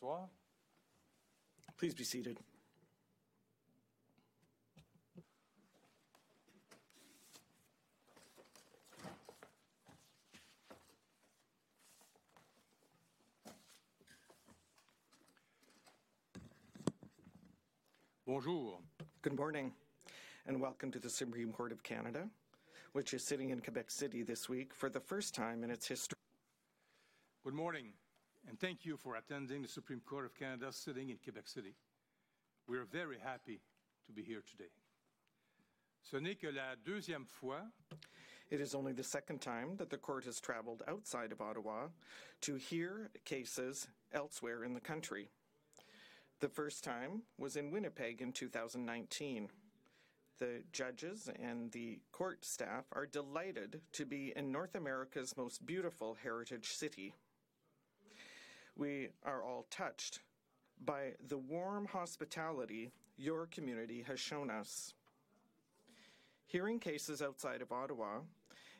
vous. Please be seated. Bonjour. Good morning, and welcome to the Supreme Court of Canada, which is sitting in Quebec City this week for the first time in its history. Good morning, and thank you for attending the Supreme Court of Canada sitting in Quebec City. We are very happy to be here today. It is only the second time that the court has traveled outside of Ottawa to hear cases elsewhere in the country. The first time was in Winnipeg in 2019. The judges and the court staff are delighted to be in North America's most beautiful heritage city. We are all touched by the warm hospitality your community has shown us. Hearing cases outside of Ottawa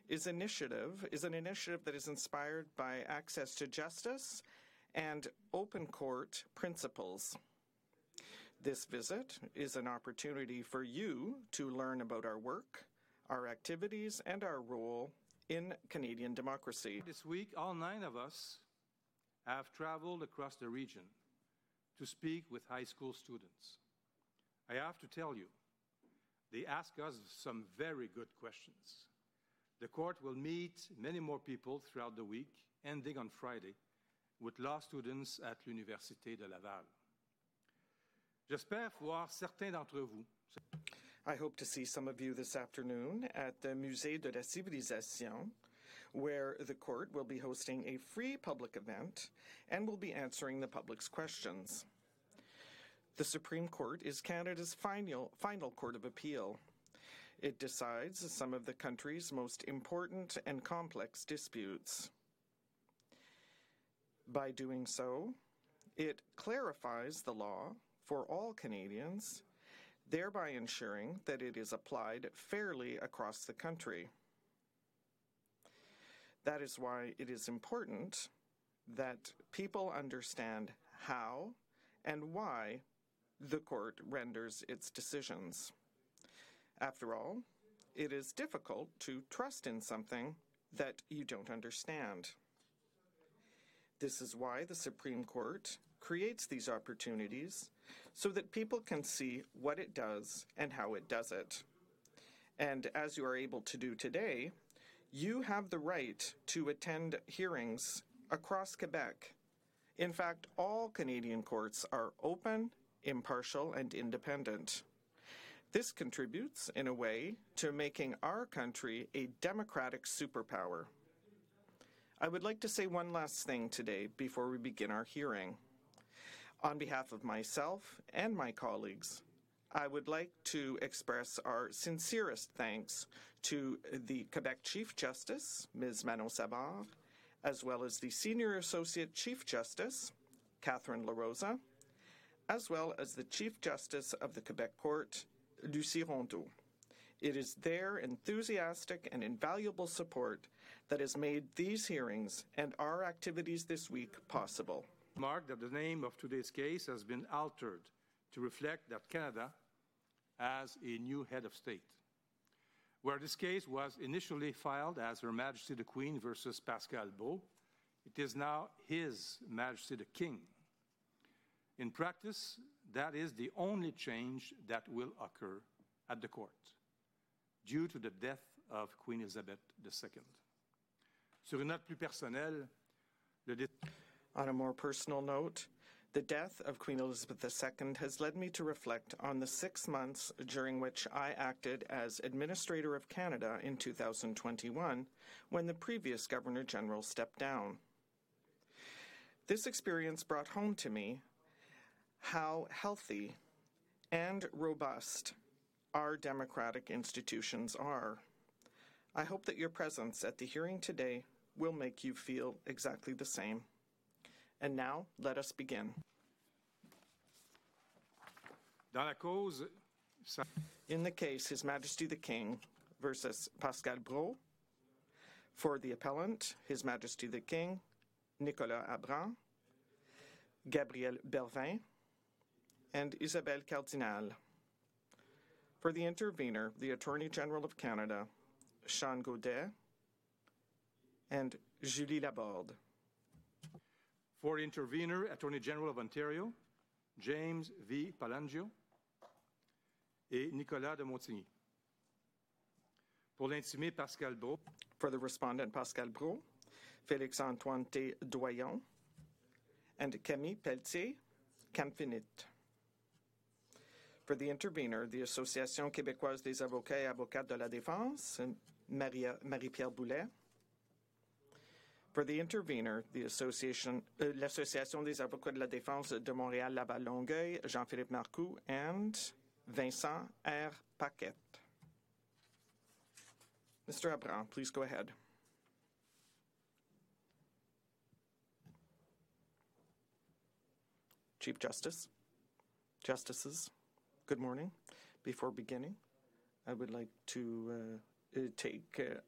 is initiative is an initiative that is inspired by access to justice and open court principles. This visit is an opportunity for you to learn about our work, our activities, and our role in Canadian democracy. this week, all nine of us have traveled across the region to speak with high school students. I have to tell you, they ask us some very good questions. The court will meet many more people throughout the week, ending on Friday, with law students at l'Université de Laval. J'espère voir certains d'entre vous I hope to see some of you this afternoon at the Musée de la Civilisation, where the court will be hosting a free public event and will be answering the public's questions. The Supreme Court is Canada's final, final court of appeal. It decides some of the country's most important and complex disputes. By doing so, it clarifies the law for all Canadians, thereby ensuring that it is applied fairly across the country. That is why it is important that people understand how and why the court renders its decisions. After all, it is difficult to trust in something that you don't understand. This is why the Supreme Court creates these opportunities so that people can see what it does and how it does it. And as you are able to do today, you have the right to attend hearings across Quebec. In fact, all Canadian courts are open, impartial, and independent. This contributes, in a way, to making our country a democratic superpower. I would like to say one last thing today before we begin our hearing. On behalf of myself and my colleagues, I would like to express our sincerest thanks to the Quebec Chief Justice, Ms. Manon Savard, as well as the Senior Associate Chief Justice, Catherine LaRosa, as well as the Chief Justice of the Quebec Court, Lucie Rondeau. It is their enthusiastic and invaluable support that has made these hearings and our activities this week possible. Mark that the name of today's case has been altered to reflect that Canada has a new head of state. Where this case was initially filed as Her Majesty the Queen versus Pascal Breault, it is now His Majesty the King. In practice, that is the only change that will occur at the court due to the death of Queen Elizabeth II. Sur une note plus personnelle, le On a more personal note, the death of Queen Elizabeth II has led me to reflect on the six months during which I acted as Administrator of Canada in 2021 when the previous Governor General stepped down. This experience brought home to me how healthy and robust our democratic institutions are. I hope that your presence at the hearing today will make you feel exactly the same. And now, let us begin. Dans la cause, sa- In the case, His Majesty the King versus Pascal Breault, for the appellant, His Majesty the King, Nicolas Abran, Gabriel Bervin, and Isabelle Cardinal. For the intervener, the Attorney General of Canada, Sean Godet, and Julie Laborde. For intervener, Attorney General of Ontario, James V. Palangio et Nicolas de Montigny. Pour l'intimé, Pascal Brault. For the respondent, Pascal Brault, Félix-Antoine T. Doyon, and Camille Pelletier Camfinit. For the intervener, the Association québécoise des avocats et avocates de la défense, Marie-Pierre Boulet. For the intervener, the Association, uh, l'Association des avocats de la défense de Montréal, Laval, Longueuil, Jean-Philippe Marcoux, and Vincent R. Paquette. Mr. Abran, please go ahead. Chief Justice, Justices, good morning. Before beginning, I would like to uh, take uh,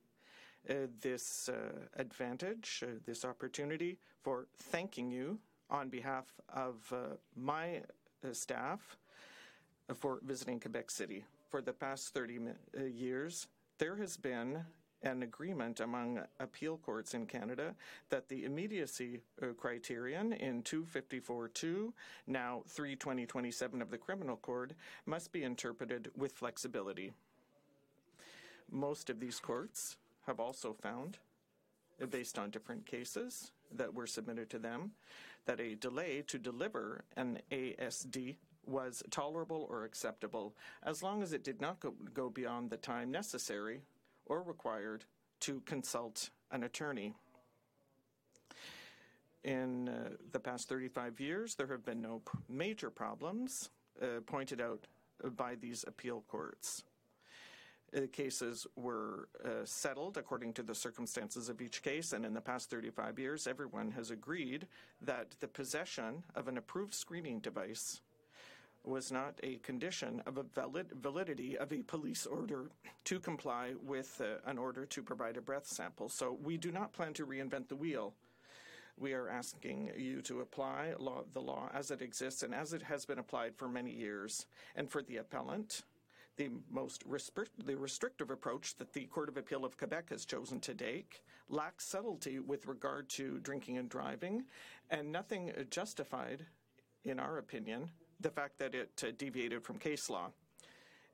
this uh, advantage, uh, this opportunity for thanking you on behalf of my staff for visiting Quebec City. For the past 30 years, there has been an agreement among appeal courts in Canada that the immediacy uh, criterion in 254.2, now 32027 of the Criminal Code, must be interpreted with flexibility. Most of these courts have also found, based on different cases that were submitted to them, that a delay to deliver an ASD was tolerable or acceptable as long as it did not go, go beyond the time necessary or required to consult an attorney. In uh, the past 35 years, there have been no major problems uh, pointed out by these appeal courts. Uh, cases were uh, settled according to the circumstances of each case, and in the past 35 years, everyone has agreed that the possession of an approved screening device was not a condition of a valid validity of a police order to comply with uh, an order to provide a breath sample. So we do not plan to reinvent the wheel. We are asking you to apply law, the law as it exists and as it has been applied for many years. And for the appellant, the most the restrictive approach that the Court of Appeal of Quebec has chosen to take lacks subtlety with regard to drinking and driving, and nothing justified, in our opinion, the fact that it uh, deviated from case law.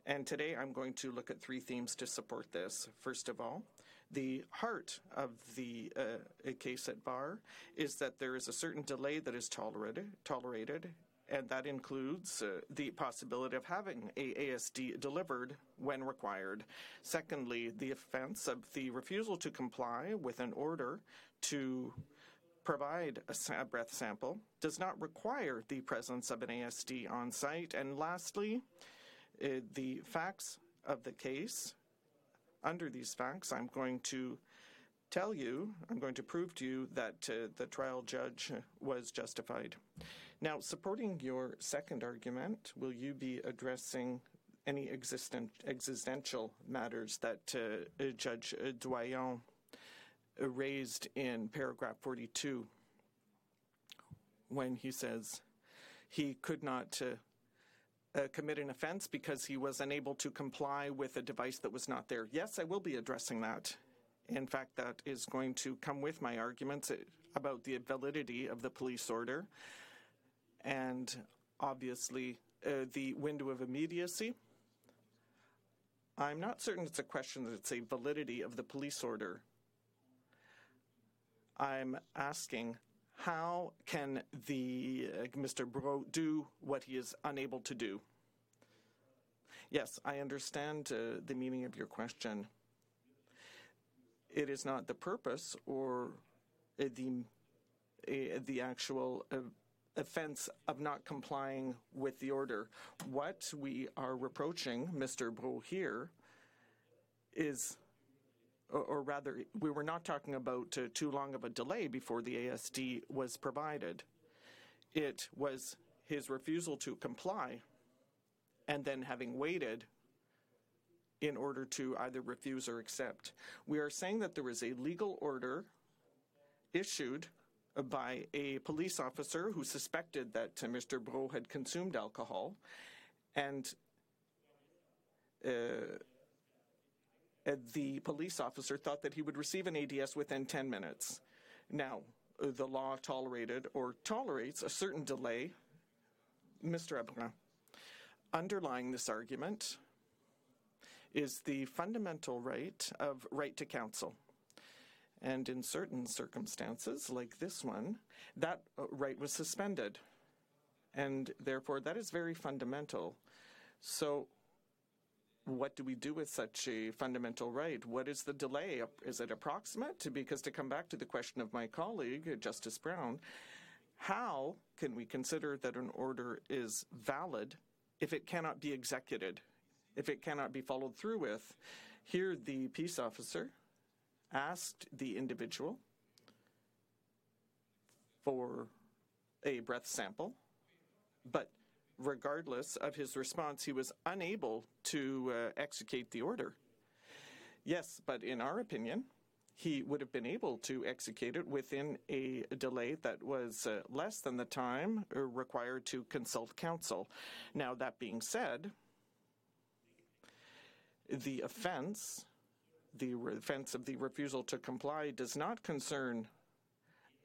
And today I'm going to look at three themes to support this. First of all, the heart of the uh, case at bar is that there is a certain delay that is tolerated, tolerated and that includes uh, the possibility of having a ASD delivered when required. Secondly, the offense of the refusal to comply with an order to provide a breath sample, does not require the presence of an ASD on site. And lastly, uh, the facts of the case. Under these facts, I'm going to tell you, I'm going to prove to you that uh, the trial judge was justified. Now, supporting your second argument, will you be addressing any existent, existential matters that uh, Judge Doyon raised in paragraph 42 when he says he could not uh, uh, commit an offense because he was unable to comply with a device that was not there. Yes, I will be addressing that. In fact, that is going to come with my arguments about the validity of the police order and obviously uh, the window of immediacy. I'm not certain it's a question that it's a validity of the police order. I'm asking how can the uh, Mr. Breault do what he is unable to do? Yes, I understand uh, the meaning of your question. It is not the purpose or uh, the uh, the actual uh, offense of not complying with the order. What we are reproaching Mr. Breault here is or, or rather, we were not talking about uh, too long of a delay before the ASD was provided. It was his refusal to comply and then having waited in order to either refuse or accept. We are saying that there is a legal order issued by a police officer who suspected that Mr. Breault had consumed alcohol, and uh, the police officer thought that he would receive an ADS within 10 minutes. Now, the law tolerated or tolerates a certain delay. Mr. Abraham, underlying this argument is the fundamental right of right to counsel. And in certain circumstances, like this one, that uh, right was suspended. And therefore, that is very fundamental. So, what do we do with such a fundamental right? What is the delay? Is it approximate? Because to come back to the question of my colleague, Justice Brown, how can we consider that an order is valid if it cannot be executed, if it cannot be followed through with? Here, the peace officer asked the individual for a breath sample, but regardless of his response, he was unable to uh, execute the order. Yes, but in our opinion, he would have been able to execute it within a delay that was uh, less than the time uh, required to consult counsel. Now, that being said, the offense, the offense of the refusal to comply, does not concern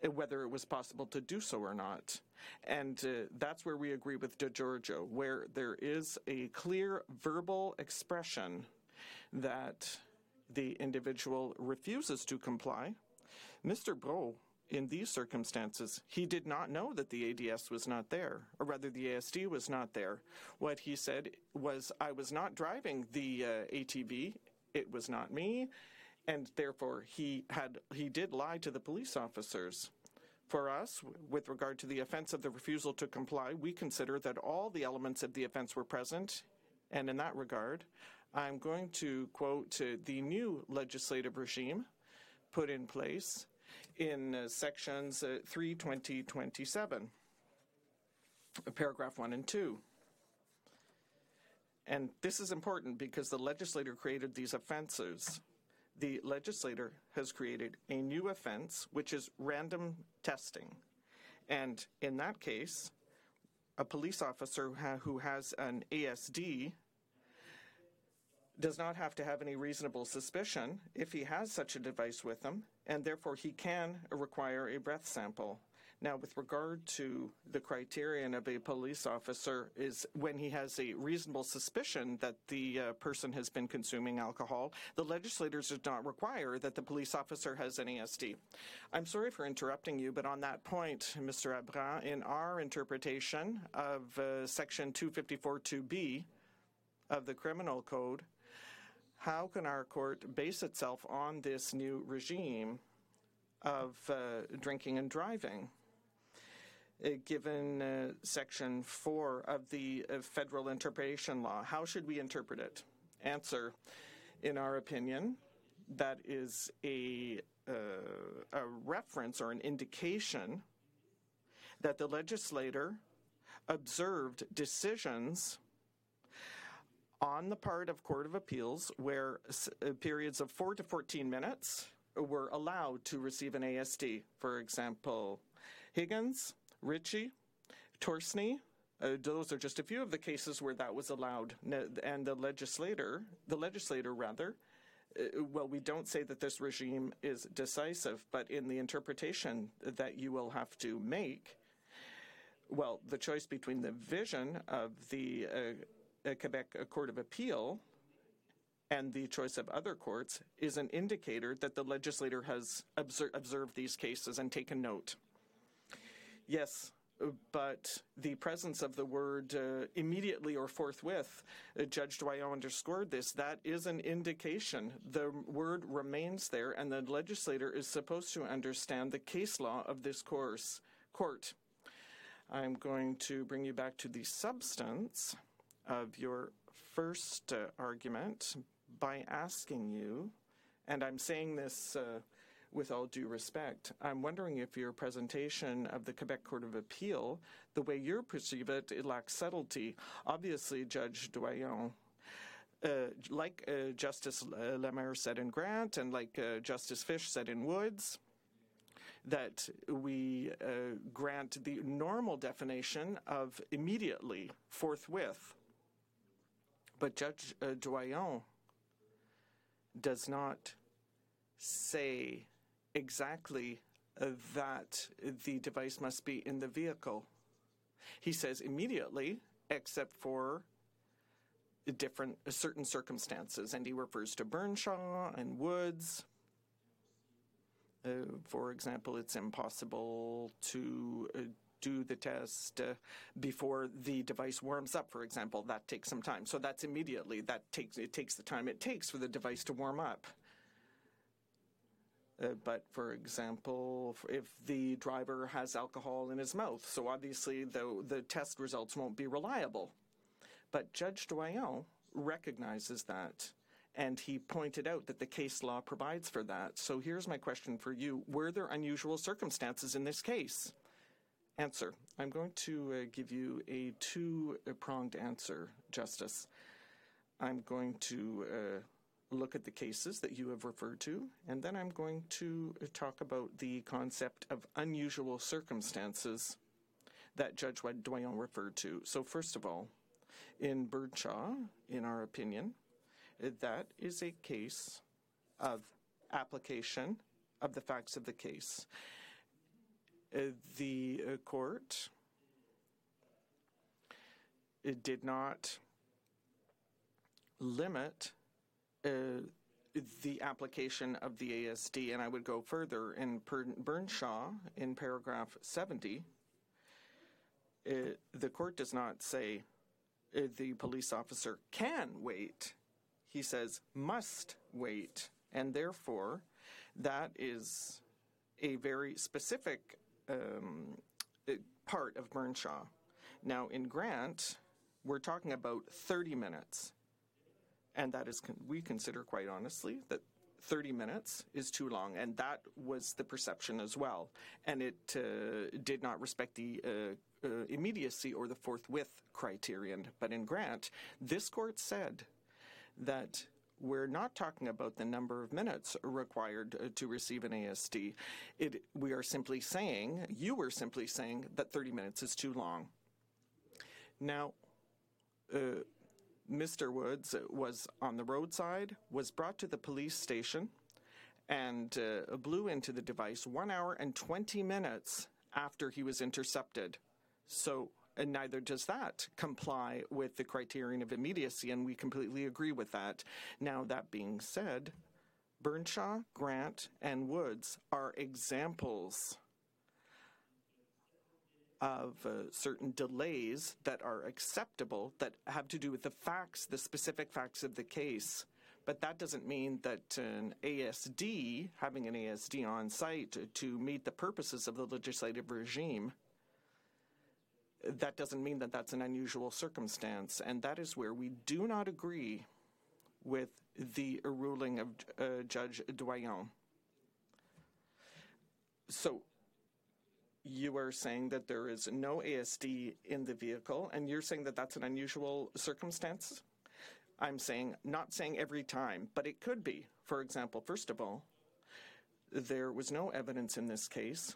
whether it was possible to do so or not. And uh, that's where we agree with DiGiorgio, where there is a clear verbal expression that the individual refuses to comply. Mr. Breault, in these circumstances, he did not know that the ADS was not there, or rather the ASD was not there. What he said was, I was not driving the uh, ATV, it was not me, and therefore he had he did lie to the police officers. For us, with regard to the offense of the refusal to comply, we consider that all the elements of the offense were present, and in that regard, I'm going to quote uh, the new legislative regime put in place in uh, sections uh, 32027, paragraph 1 and 2. And this is important because the legislator created these offenses. The legislator has created a new offense, which is random testing. And in that case, a police officer who has an ASD does not have to have any reasonable suspicion if he has such a device with him, and therefore he can require a breath sample. Now, with regard to the criterion of a police officer, is when he has a reasonable suspicion that the uh, person has been consuming alcohol, the legislators did not require that the police officer has an ASD. I'm sorry for interrupting you, but on that point, Mr. Abran, in our interpretation of uh, Section 254.2b of the Criminal Code, how can our court base itself on this new regime of uh, drinking and driving? Uh, given uh, Section 4 of the uh, Federal Interpretation Law? How should we interpret it? Answer, in our opinion, that is a, uh, a reference or an indication that the legislator observed decisions on the part of Court of Appeals where uh, periods of 4 to 14 minutes were allowed to receive an ASD. For example, Higgins, Ritchie, Torsney, uh, those are just a few of the cases where that was allowed. And the legislator, the legislator rather, uh, well, we don't say that this regime is decisive, but in the interpretation that you will have to make, well, the choice between the vision of the uh, Quebec Court of Appeal and the choice of other courts is an indicator that the legislator has obser- observed these cases and taken note. Yes, but the presence of the word uh, immediately or forthwith, uh, Judge Doyon underscored this, that is an indication. The word remains there, and the legislator is supposed to understand the case law of this course, court. I'm going to bring you back to the substance of your first uh, argument by asking you, and I'm saying this uh, with all due respect, I'm wondering if your presentation of the Quebec Court of Appeal, the way you perceive it, it lacks subtlety. Obviously, Judge Doyon, uh, like uh, Justice Lamer said in Grant and like uh, Justice Fish said in Woods, that we uh, grant the normal definition of immediately, forthwith. But Judge uh, Doyon does not say exactly uh, that the device must be in the vehicle. He says immediately, except for different certain circumstances, and he refers to Bernshaw and Woods. Uh, for example, it's impossible to uh, do the test uh, before the device warms up. For example, that takes some time. So that's immediately. That takes it takes the time it takes for the device to warm up. Uh, but for example, if the driver has alcohol in his mouth, so obviously the, the test results won't be reliable. But Judge Doyon recognizes that, and he pointed out that the case law provides for that. So here's my question for you Were there unusual circumstances in this case? Answer I'm going to uh, give you a two pronged answer, Justice. I'm going to uh, look at the cases that you have referred to, and then I'm going to talk about the concept of unusual circumstances that Judge Doyon referred to. So, first of all, in Bernshaw, in our opinion, that is a case of application of the facts of the case. The uh, court it did not limit uh, the application of the ASD, and I would go further. In Bernshaw, in paragraph 70, uh, the court does not say the police officer can wait. He says must wait. And therefore, that is a very specific um, uh, part of Bernshaw. Now, in Grant, we're talking about 30 minutes. And that is, con- we consider quite honestly that 30 minutes is too long. And that was the perception as well. And it uh, did not respect the uh, uh, immediacy or the forthwith criterion. But in Grant, this court said that we're not talking about the number of minutes required uh, to receive an ASD. It, we are simply saying, you were simply saying that 30 minutes is too long. Now, uh, Mr. Woods was on the roadside, was brought to the police station, and uh, blew into the device one hour and 20 minutes after he was intercepted. So, and neither does that comply with the criterion of immediacy, and we completely agree with that. Now, that being said, Bernshaw, Grant, and Woods are examples of uh, certain delays that are acceptable that have to do with the facts, the specific facts of the case. But that doesn't mean that an ASD, having an ASD on site to meet the purposes of the legislative regime, that doesn't mean that that's an unusual circumstance. And that is where we do not agree with the ruling of uh, Judge Doyon. So you are saying that there is no ASD in the vehicle, and you're saying that that's an unusual circumstance? I'm saying, not saying every time, but it could be. For example, first of all, there was no evidence in this case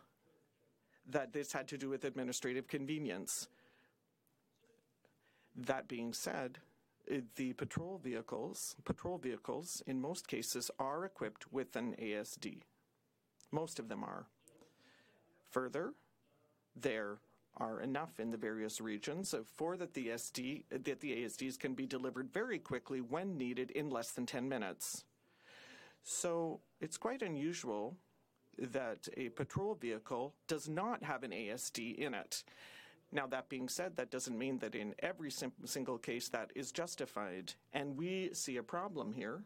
that this had to do with administrative convenience. That being said, eh, the patrol vehicles, patrol vehicles in most cases are equipped with an ASD. Most of them are. Further, there are enough in the various regions for that the SD that the ASDs can be delivered very quickly when needed in less than 10 minutes. So it's quite unusual that a patrol vehicle does not have an ASD in it. Now, that being said, that doesn't mean that in every single case that is justified. And we see a problem here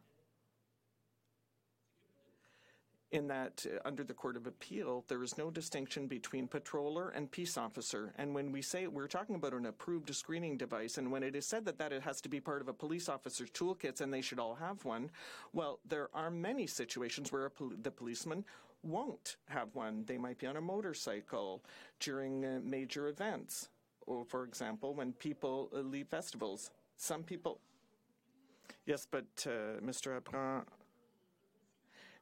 in that uh, under the Court of Appeal, there is no distinction between patroller and peace officer. And when we say we're talking about an approved screening device, and when it is said that, that it has to be part of a police officer's toolkits and they should all have one, well, there are many situations where pol- the policeman won't have one. They might be on a motorcycle during uh, major events, or for example, when people uh, leave festivals. Some people. Yes, but uh, Mr. Abran,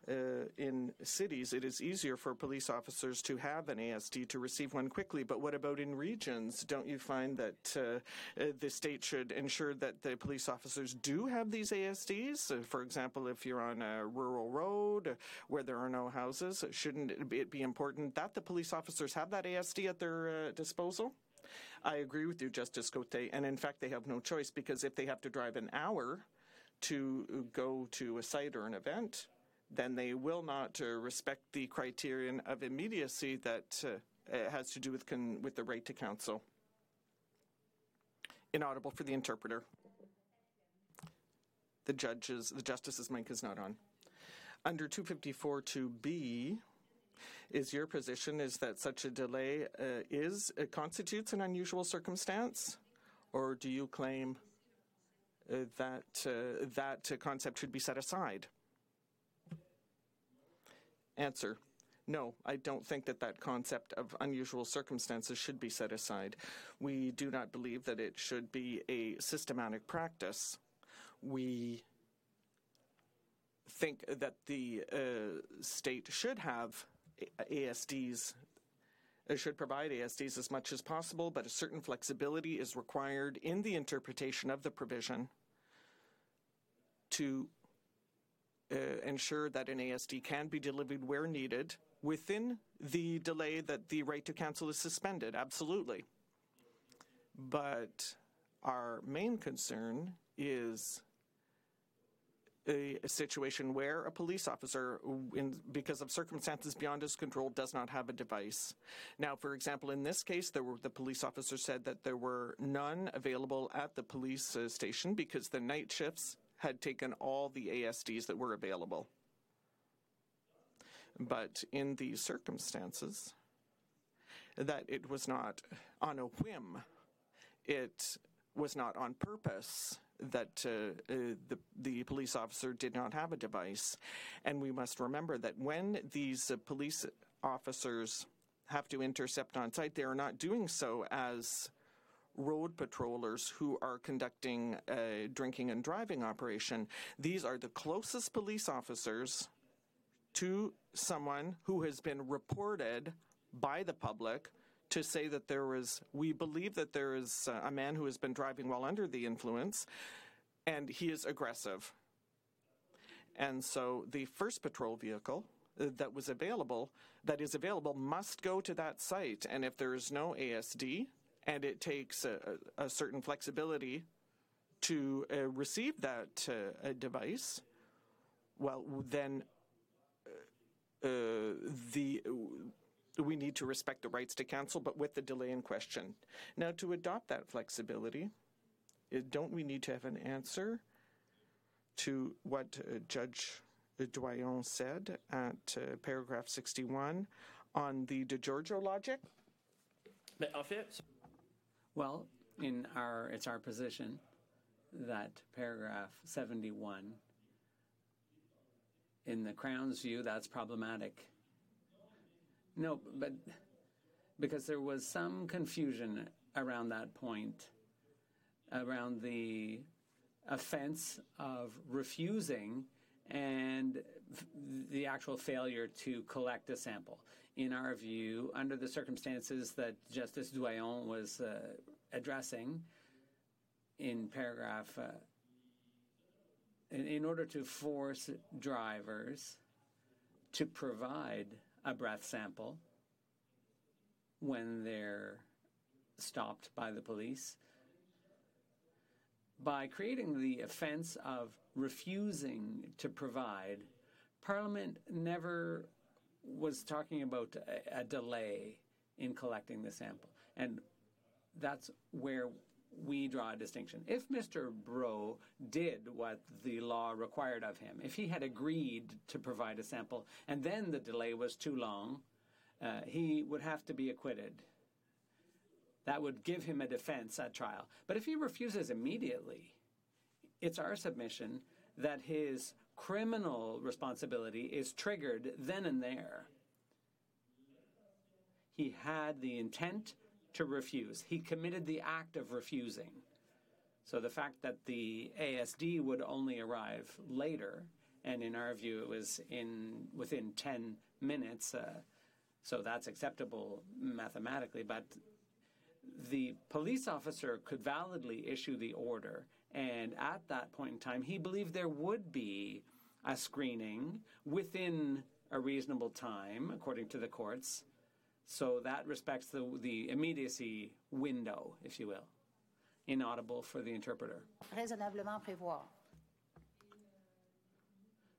uh, in cities, it is easier for police officers to have an ASD to receive one quickly. But what about in regions? Don't you find that uh, uh, the state should ensure that the police officers do have these ASDs? Uh, for example, if you're on a rural road where there are no houses, shouldn't it be important that the police officers have that ASD at their uh, disposal? I agree with you, Justice Cote, and in fact, they have no choice because if they have to drive an hour to go to a site or an event, then they will not uh, respect the criterion of immediacy that uh, has to do with, con- with the right to counsel. Inaudible for the interpreter. The judge's, the justice's mic is not on. Under 254 2B, is your position is that such a delay uh, is uh, constitutes an unusual circumstance, or do you claim uh, that uh, that concept should be set aside? Answer. No, I don't think that that concept of unusual circumstances should be set aside. We do not believe that it should be a systematic practice. We think that the uh, state should have ASDs, uh, should provide ASDs as much as possible, but a certain flexibility is required in the interpretation of the provision to ensure that an ASD can be delivered where needed within the delay that the right to counsel is suspended. Absolutely. But our main concern is a, a, situation where a police officer, in, because of circumstances beyond his control, does not have a device. Now, for example, in this case, were, the police officer said that there were none available at the police uh, station because the night shifts had taken all the ASDs that were available. But in these circumstances, that it was not on a whim, it was not on purpose that uh, the, the police officer did not have a device. And we must remember that when these uh, police officers have to intercept on site, they are not doing so as road patrollers who are conducting a drinking and driving operation. These are the closest police officers to someone who has been reported by the public to say that there was, we believe that there is a man who has been driving while under the influence and he is aggressive. And so the first patrol vehicle that was available, that is available, must go to that site. And if there is no ASD, and it takes a, a certain flexibility to uh, receive that uh, device, well, then uh, the we need to respect the rights to counsel, but with the delay in question. Now, to adopt that flexibility, uh, don't we need to have an answer to what uh, Judge Doyon said at uh, paragraph 61 on the DiGiorgio logic? Well, in our it's our position that paragraph 71 in the Crown's view that's problematic. No, but because there was some confusion around that point around the offense of refusing and the actual failure to collect a sample in our view, under the circumstances that Justice Doyon was uh, addressing in paragraph, uh, in, in order to force drivers to provide a breath sample when they're stopped by the police, by creating the offense of refusing to provide, Parliament never was talking about a, a delay in collecting the sample. And that's where we draw a distinction. If Mr. Breault did what the law required of him, if he had agreed to provide a sample and then the delay was too long, uh, he would have to be acquitted. That would give him a defense at trial. But if he refuses immediately, it's our submission that his criminal responsibility is triggered then and there. He had the intent to refuse. He committed the act of refusing. So the fact that the ASD would only arrive later and in our view, it was in within 10 minutes. Uh, so that's acceptable mathematically, but the police officer could validly issue the order, and at that point in time, he believed there would be a screening within a reasonable time, according to the courts. So that respects the, the immediacy window, if you will. Inaudible for the interpreter. Raisonnablement prévoir.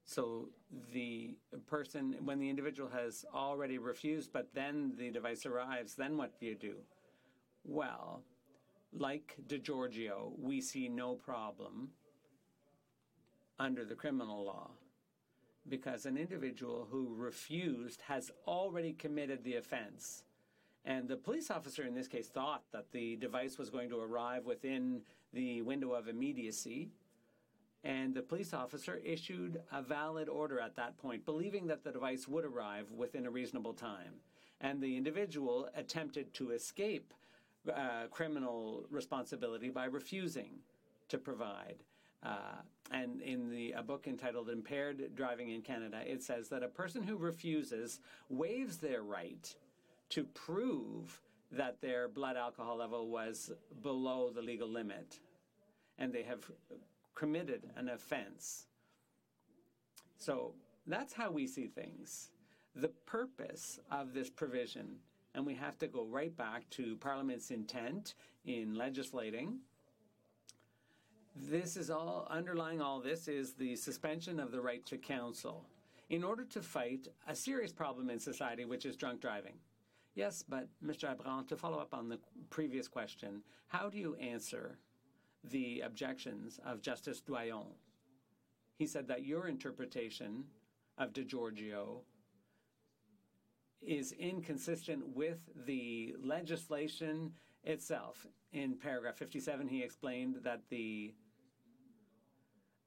So the person, when the individual has already refused, but then the device arrives, then what do you do? Well, like DiGiorgio, we see no problem under the criminal law because an individual who refused has already committed the offense. And the police officer in this case thought that the device was going to arrive within the window of immediacy. And the police officer issued a valid order at that point, believing that the device would arrive within a reasonable time. And the individual attempted to escape uh, criminal responsibility by refusing to provide. Uh, and in the a book entitled Impaired Driving in Canada, it says that a person who refuses waives their right to prove that their blood alcohol level was below the legal limit and they have committed an offense. So that's how we see things. The purpose of this provision, and we have to go right back to Parliament's intent in legislating. This is all underlying all this is the suspension of the right to counsel in order to fight a serious problem in society, which is drunk driving. Yes, but Mr. Abraham, to follow up on the previous question, how do you answer the objections of Justice Doyon? He said that your interpretation of DiGiorgio is inconsistent with the legislation itself. In paragraph 57, he explained that the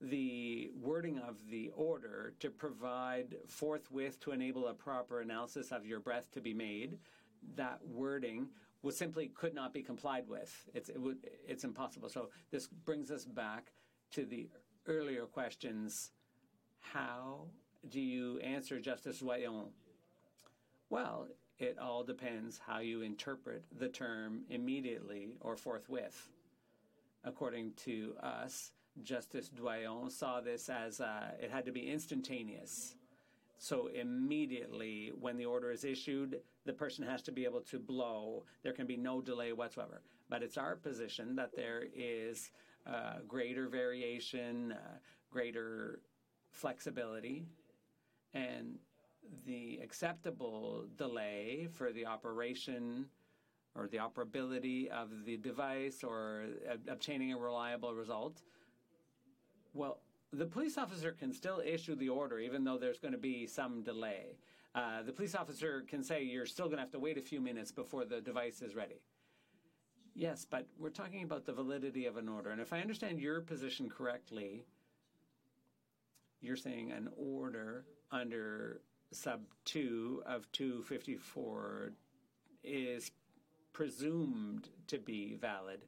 the wording of the order to provide forthwith to enable a proper analysis of your breath to be made that wording was simply could not be complied with. It's it would, it's impossible. So this brings us back to the earlier questions. How do you answer Justice Doyon? Well, it all depends how you interpret the term immediately or forthwith. According to us, Justice Doyon saw this as uh, it had to be instantaneous. So immediately when the order is issued, the person has to be able to blow. There can be no delay whatsoever. But it's our position that there is uh, greater variation, uh, greater flexibility, and the acceptable delay for the operation or the operability of the device or obtaining a reliable result. Well, the police officer can still issue the order even though there's going to be some delay. Uh, the police officer can say you're still going to have to wait a few minutes before the device is ready. Yes, but we're talking about the validity of an order. And if I understand your position correctly, you're saying an order under sub 2 of 254 is presumed to be valid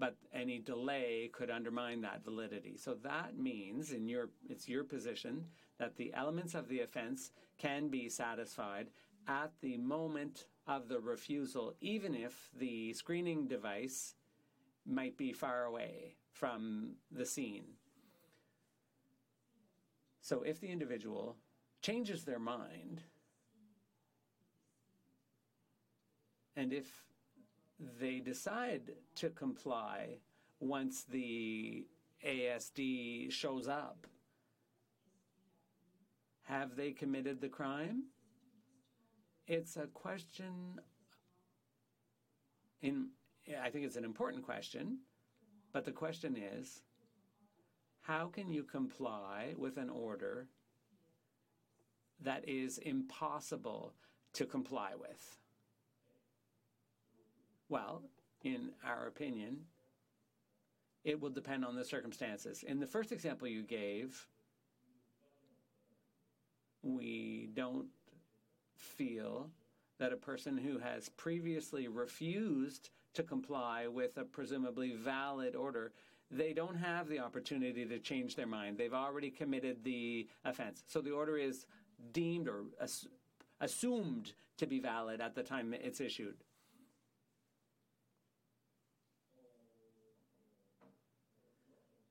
but any delay could undermine that validity. So that means, in your, it's your position, that the elements of the offense can be satisfied at the moment of the refusal, even if the screening device might be far away from the scene. So if the individual changes their mind, and if they decide to comply once the ASD shows up. Have they committed the crime? It's a question in I think it's an important question, but the question is how can you comply with an order that is impossible to comply with? Well, in our opinion, it will depend on the circumstances. In the first example you gave, we don't feel that a person who has previously refused to comply with a presumably valid order they don't have the opportunity to change their mind. They've already committed the offense. So the order is deemed or ass- assumed to be valid at the time it's issued.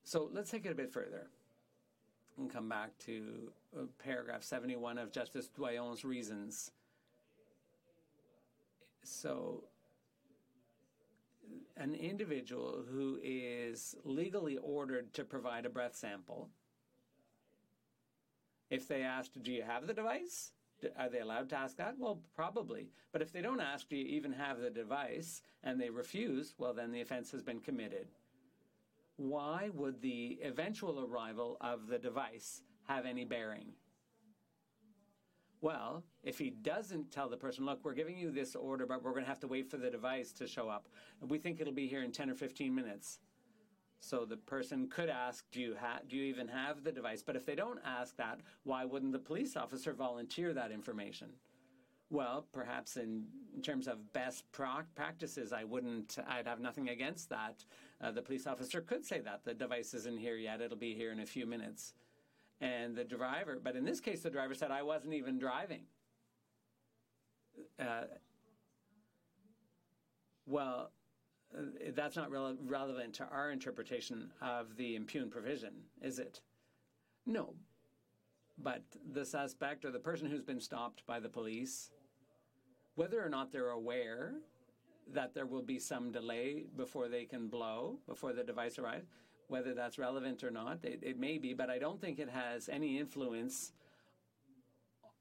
So let's take it a bit further and come back to uh, paragraph 71 of Justice Doyon's reasons. So, an individual who is legally ordered to provide a breath sample, if they ask, Do you have the device? Are they allowed to ask that? Well, probably. But if they don't ask, Do you even have the device? and they refuse, well, then the offense has been committed why would the eventual arrival of the device have any bearing? Well, if he doesn't tell the person, look, we're giving you this order, but we're going to have to wait for the device to show up. We think it'll be here in 10 or 15 minutes. So the person could ask, do you, ha- do you even have the device? But if they don't ask that, why wouldn't the police officer volunteer that information? Well, perhaps in, terms of best pra- practices, I wouldn't, I'd have nothing against that. Uh, the police officer could say that the device isn't here yet, it'll be here in a few minutes. And the driver, but in this case, the driver said, I wasn't even driving. Uh, well, uh, that's not re- relevant to our interpretation of the impugned provision, is it? No. But the suspect or the person who's been stopped by the police whether or not they're aware that there will be some delay before they can blow, before the device arrives, whether that's relevant or not, it, it may be, but I don't think it has any influence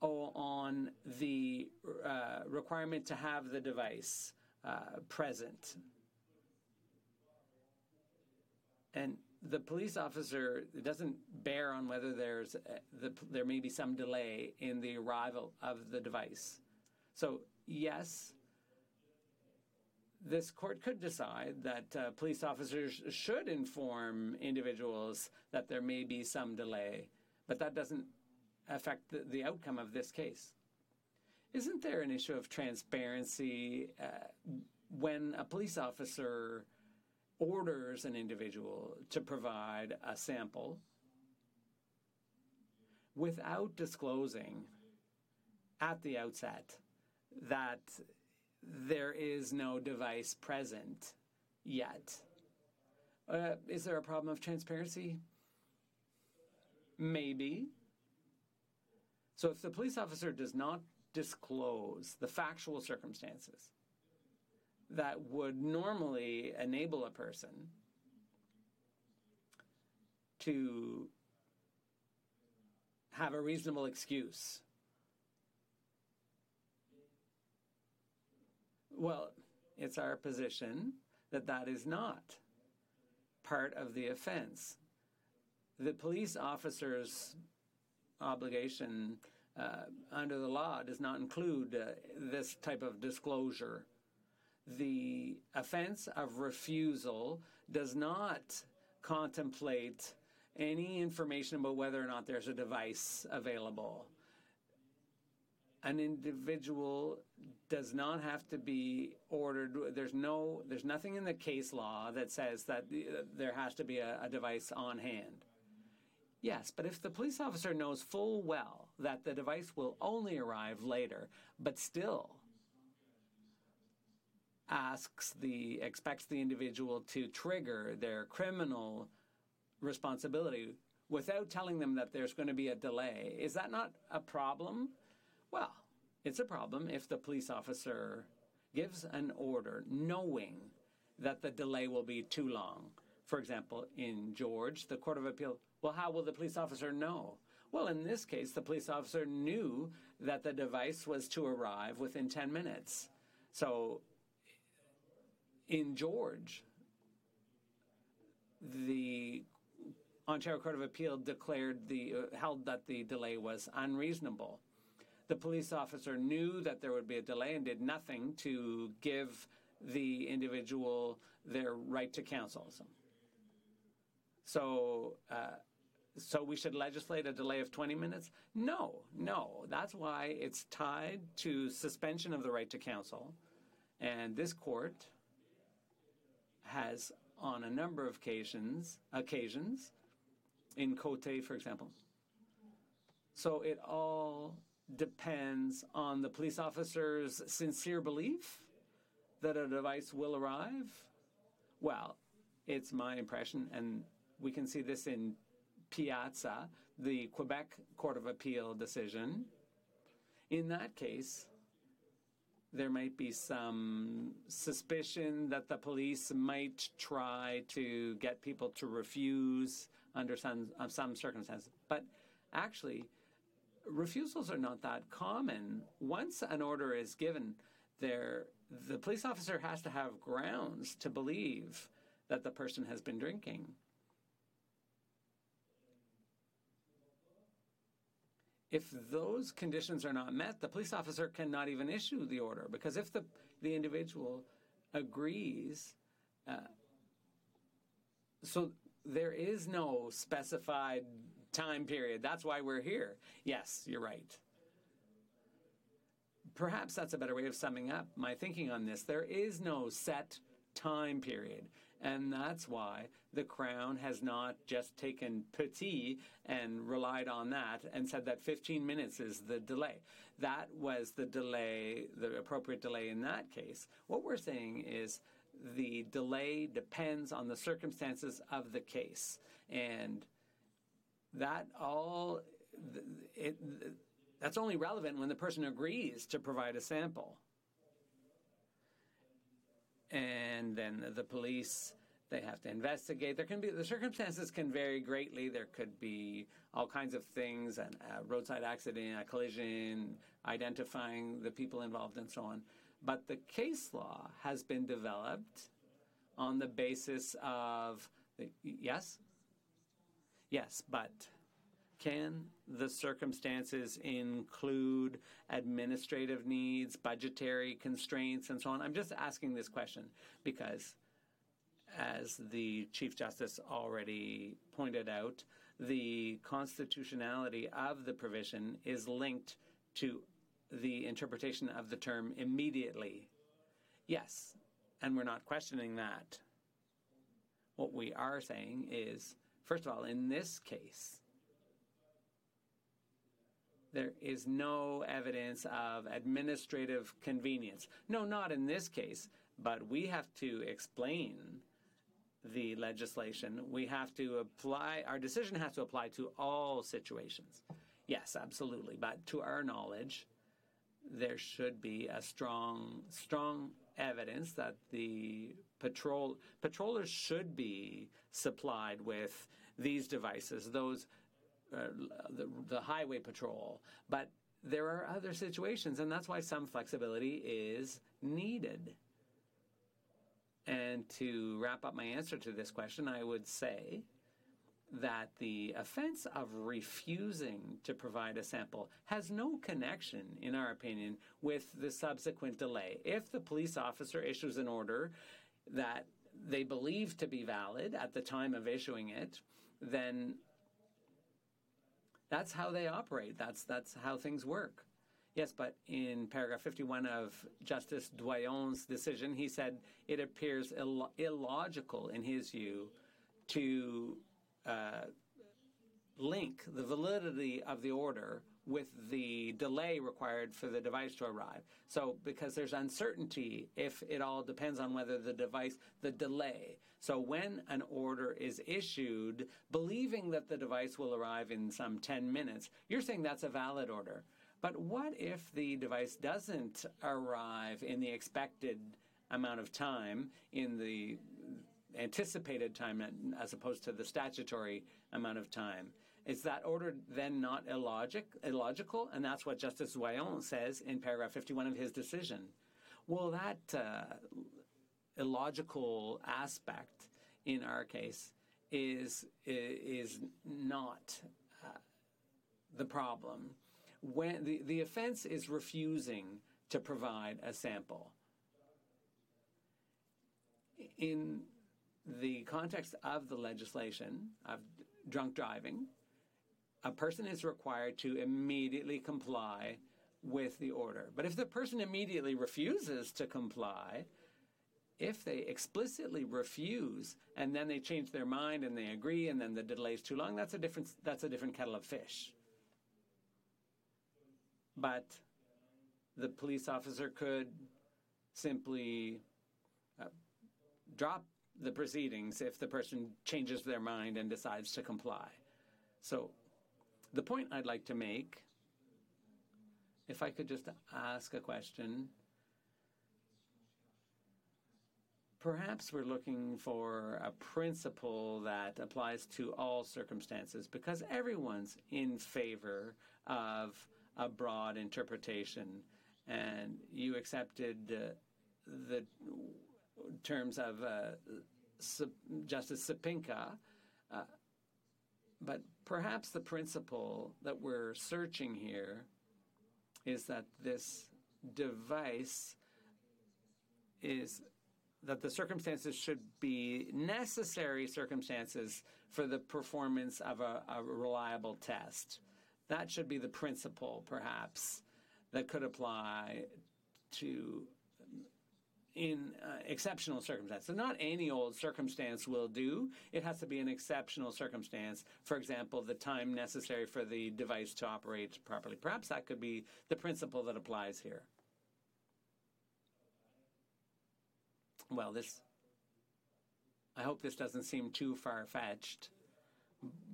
on the uh, requirement to have the device uh, present. And the police officer doesn't bear on whether there's uh, the, there may be some delay in the arrival of the device. So yes, this court could decide that uh, police officers should inform individuals that there may be some delay, but that doesn't affect the, the outcome of this case. Isn't there an issue of transparency uh, when a police officer orders an individual to provide a sample without disclosing at the outset that there is no device present yet. Uh, is there a problem of transparency? Maybe. So if the police officer does not disclose the factual circumstances that would normally enable a person to have a reasonable excuse Well, it's our position that that is not part of the offense. The police officer's obligation uh, under the law does not include uh, this type of disclosure. The offense of refusal does not contemplate any information about whether or not there's a device available an individual does not have to be ordered. There's no, there's nothing in the case law that says that there has to be a, a device on hand. Yes, but if the police officer knows full well that the device will only arrive later, but still asks the expects the individual to trigger their criminal responsibility without telling them that there's going to be a delay, is that not a problem? Well, it's a problem if the police officer gives an order knowing that the delay will be too long. For example, in George, the Court of Appeal, well, how will the police officer know? Well, in this case, the police officer knew that the device was to arrive within 10 minutes. So in George, the Ontario Court of Appeal declared the uh, held that the delay was unreasonable. The police officer knew that there would be a delay and did nothing to give the individual their right to counsel. So, uh, so we should legislate a delay of 20 minutes? No, no. That's why it's tied to suspension of the right to counsel. And this court has on a number of occasions, occasions in Cote, for example. So it all depends on the police officer's sincere belief that a device will arrive. Well, it's my impression, and we can see this in Piazza, the Quebec Court of Appeal decision. In that case, there might be some suspicion that the police might try to get people to refuse under some, some circumstances. But actually, refusals are not that common. Once an order is given, there the police officer has to have grounds to believe that the person has been drinking. If those conditions are not met, the police officer cannot even issue the order because if the, the individual agrees, uh, so there is no specified time period. That's why we're here. Yes, you're right. Perhaps that's a better way of summing up my thinking on this. There is no set time period. And that's why the Crown has not just taken petit and relied on that and said that 15 minutes is the delay. That was the delay, the appropriate delay in that case. What we're saying is the delay depends on the circumstances of the case. And that all, it, that's only relevant when the person agrees to provide a sample and then the police they have to investigate. There can be the circumstances can vary greatly. There could be all kinds of things, an, a roadside accident, a collision, identifying the people involved, and so on. But the case law has been developed on the basis of the, yes, yes, but can the circumstances include administrative needs, budgetary constraints, and so on? I'm just asking this question because, as the Chief Justice already pointed out, the constitutionality of the provision is linked to the interpretation of the term immediately. Yes, and we're not questioning that. What we are saying is, first of all, in this case, there is no evidence of administrative convenience. No, not in this case, but we have to explain the legislation. We have to apply, our decision has to apply to all situations. Yes, absolutely. But to our knowledge, there should be a strong, strong evidence that the patrol patrollers should be supplied with these devices, those uh, the, the highway patrol. But there are other situations, and that's why some flexibility is needed. And to wrap up my answer to this question, I would say that the offense of refusing to provide a sample has no connection, in our opinion, with the subsequent delay. If the police officer issues an order that they believe to be valid at the time of issuing it, then that's how they operate. That's that's how things work. Yes, but in paragraph 51 of Justice Doyon's decision, he said it appears Ill- illogical, in his view, to uh, link the validity of the order with the delay required for the device to arrive. So, because there's uncertainty if it all depends on whether the device, the delay. So, when an order is issued, believing that the device will arrive in some 10 minutes, you're saying that's a valid order. But what if the device doesn't arrive in the expected amount of time, in the anticipated time as opposed to the statutory amount of time? Is that order then not illogic, illogical? And that's what Justice Doyon says in paragraph 51 of his decision. Well, that uh, illogical aspect in our case is is not uh, the problem. When the, the offense is refusing to provide a sample. In the context of the legislation of drunk driving, a person is required to immediately comply with the order. But if the person immediately refuses to comply, if they explicitly refuse and then they change their mind and they agree and then the delay is too long, that's a different that's a different kettle of fish. But the police officer could simply uh, drop the proceedings if the person changes their mind and decides to comply. So, the point I'd like to make, if I could just ask a question, perhaps we're looking for a principle that applies to all circumstances because everyone's in favor of a broad interpretation. And you accepted uh, the terms of uh, Justice Sopinka. Uh, but perhaps the principle that we're searching here is that this device is that the circumstances should be necessary circumstances for the performance of a, a reliable test. That should be the principle, perhaps, that could apply to in uh, exceptional circumstances. So, not any old circumstance will do. It has to be an exceptional circumstance. For example, the time necessary for the device to operate properly. Perhaps that could be the principle that applies here. Well, this. I hope this doesn't seem too far fetched,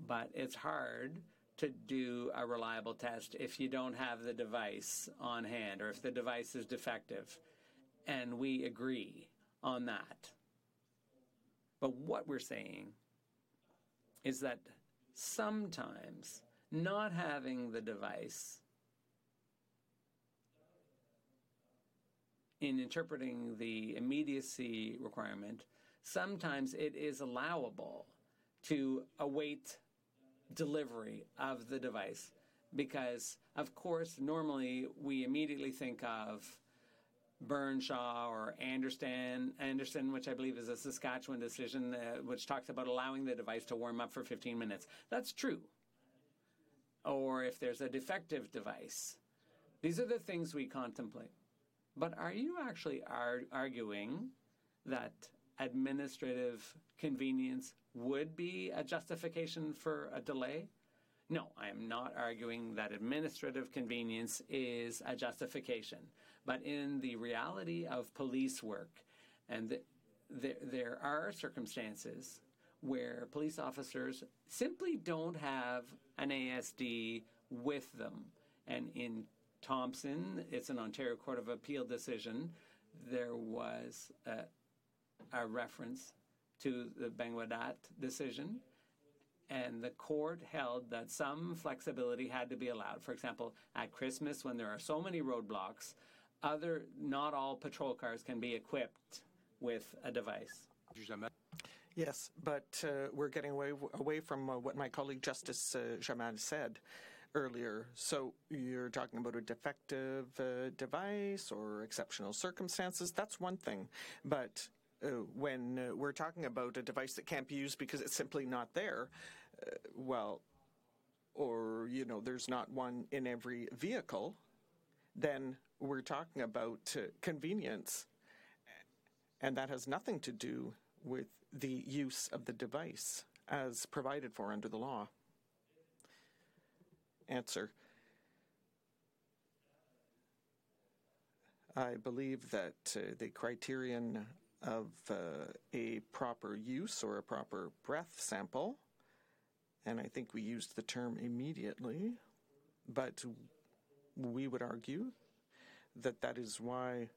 but it's hard to do a reliable test if you don't have the device on hand or if the device is defective and we agree on that. But what we're saying is that sometimes not having the device in interpreting the immediacy requirement, sometimes it is allowable to await delivery of the device because, of course, normally we immediately think of Bernshaw or Anderson, Anderson, which I believe is a Saskatchewan decision, uh, which talks about allowing the device to warm up for 15 minutes. That's true. Or if there's a defective device. These are the things we contemplate. But are you actually ar- arguing that administrative convenience would be a justification for a delay? No, I am not arguing that administrative convenience is a justification but in the reality of police work. And the, there, there are circumstances where police officers simply don't have an ASD with them. And in Thomsen, it's an Ontario Court of Appeal decision, there was a, a reference to the Bengwadat decision, and the court held that some flexibility had to be allowed. For example, at Christmas, when there are so many roadblocks, other, not all patrol cars can be equipped with a device. Yes, but uh, we're getting away away from uh, what my colleague Justice uh, Jamal said earlier. So you're talking about a defective uh, device or exceptional circumstances. That's one thing, but uh, when uh, we're talking about a device that can't be used because it's simply not there, uh, well, or you know, there's not one in every vehicle, then we're talking about uh, convenience, and that has nothing to do with the use of the device as provided for under the law. Answer. I believe that uh, the criterion of uh, a proper use or a proper breath sample, and I think we used the term immediately, but we would argue that that is why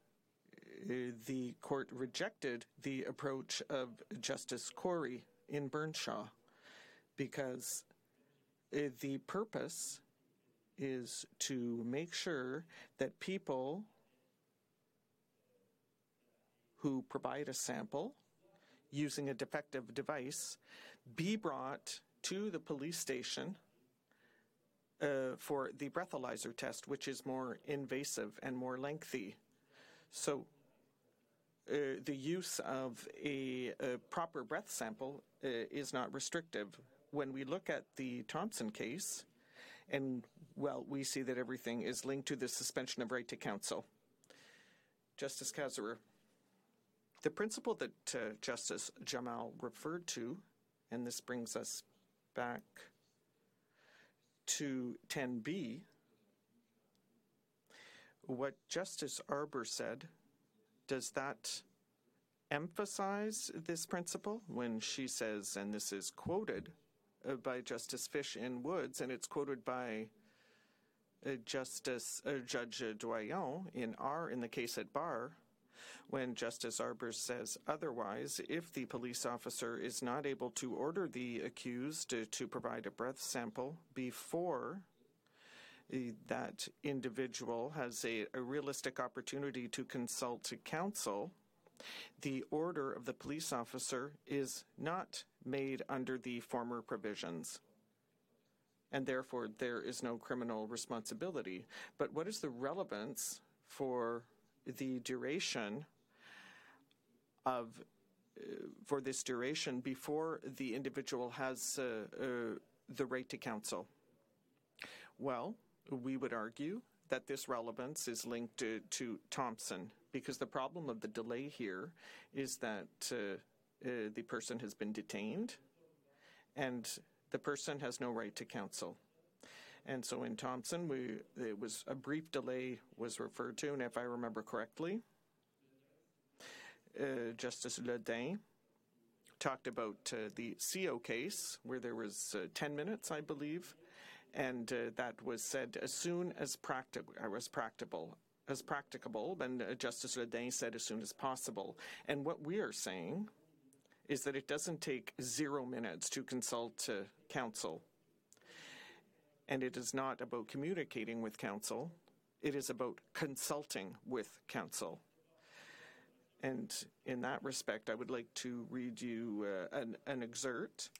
uh, the court rejected the approach of Justice Corey in Bernshaw because uh, the purpose is to make sure that people who provide a sample using a defective device be brought to the police station uh, for the breathalyzer test, which is more invasive and more lengthy. So uh, the use of a, a, proper breath sample uh, is not restrictive. When we look at the Thomsen case, and well, we see that everything is linked to the suspension of right to counsel. Justice Kasirer. The principle that uh, Justice Jamal referred to, and this brings us back to 10b, what Justice Arbour said, does that emphasize this principle? When she says, and this is quoted uh, by Justice Fish in Woods, and it's quoted by uh, Justice uh, Judge Doyon in R in the case at bar, when Justice Arbour says otherwise, if the police officer is not able to order the accused to, provide a breath sample before that individual has a, a realistic opportunity to consult counsel, the order of the police officer is not made under the former provisions. And therefore, there is no criminal responsibility. But what is the relevance for the duration of uh, for this duration before the individual has uh, uh, the right to counsel? Well, we would argue that this relevance is linked to, to Thomsen because the problem of the delay here is that the person has been detained and the person has no right to counsel. And so in Thomsen, we, it was a brief delay was referred to, and if I remember correctly, uh, Justice Le Dain talked about uh, the CO case where there was uh, 10 minutes, I believe, and uh, that was said as soon as practi- was practicable. As practicable, and uh, Justice Le Dain said as soon as possible. And what we are saying is that it doesn't take zero minutes to consult uh, counsel and it is not about communicating with counsel, it is about consulting with counsel. And in that respect, I would like to read you uh, an, an excerpt,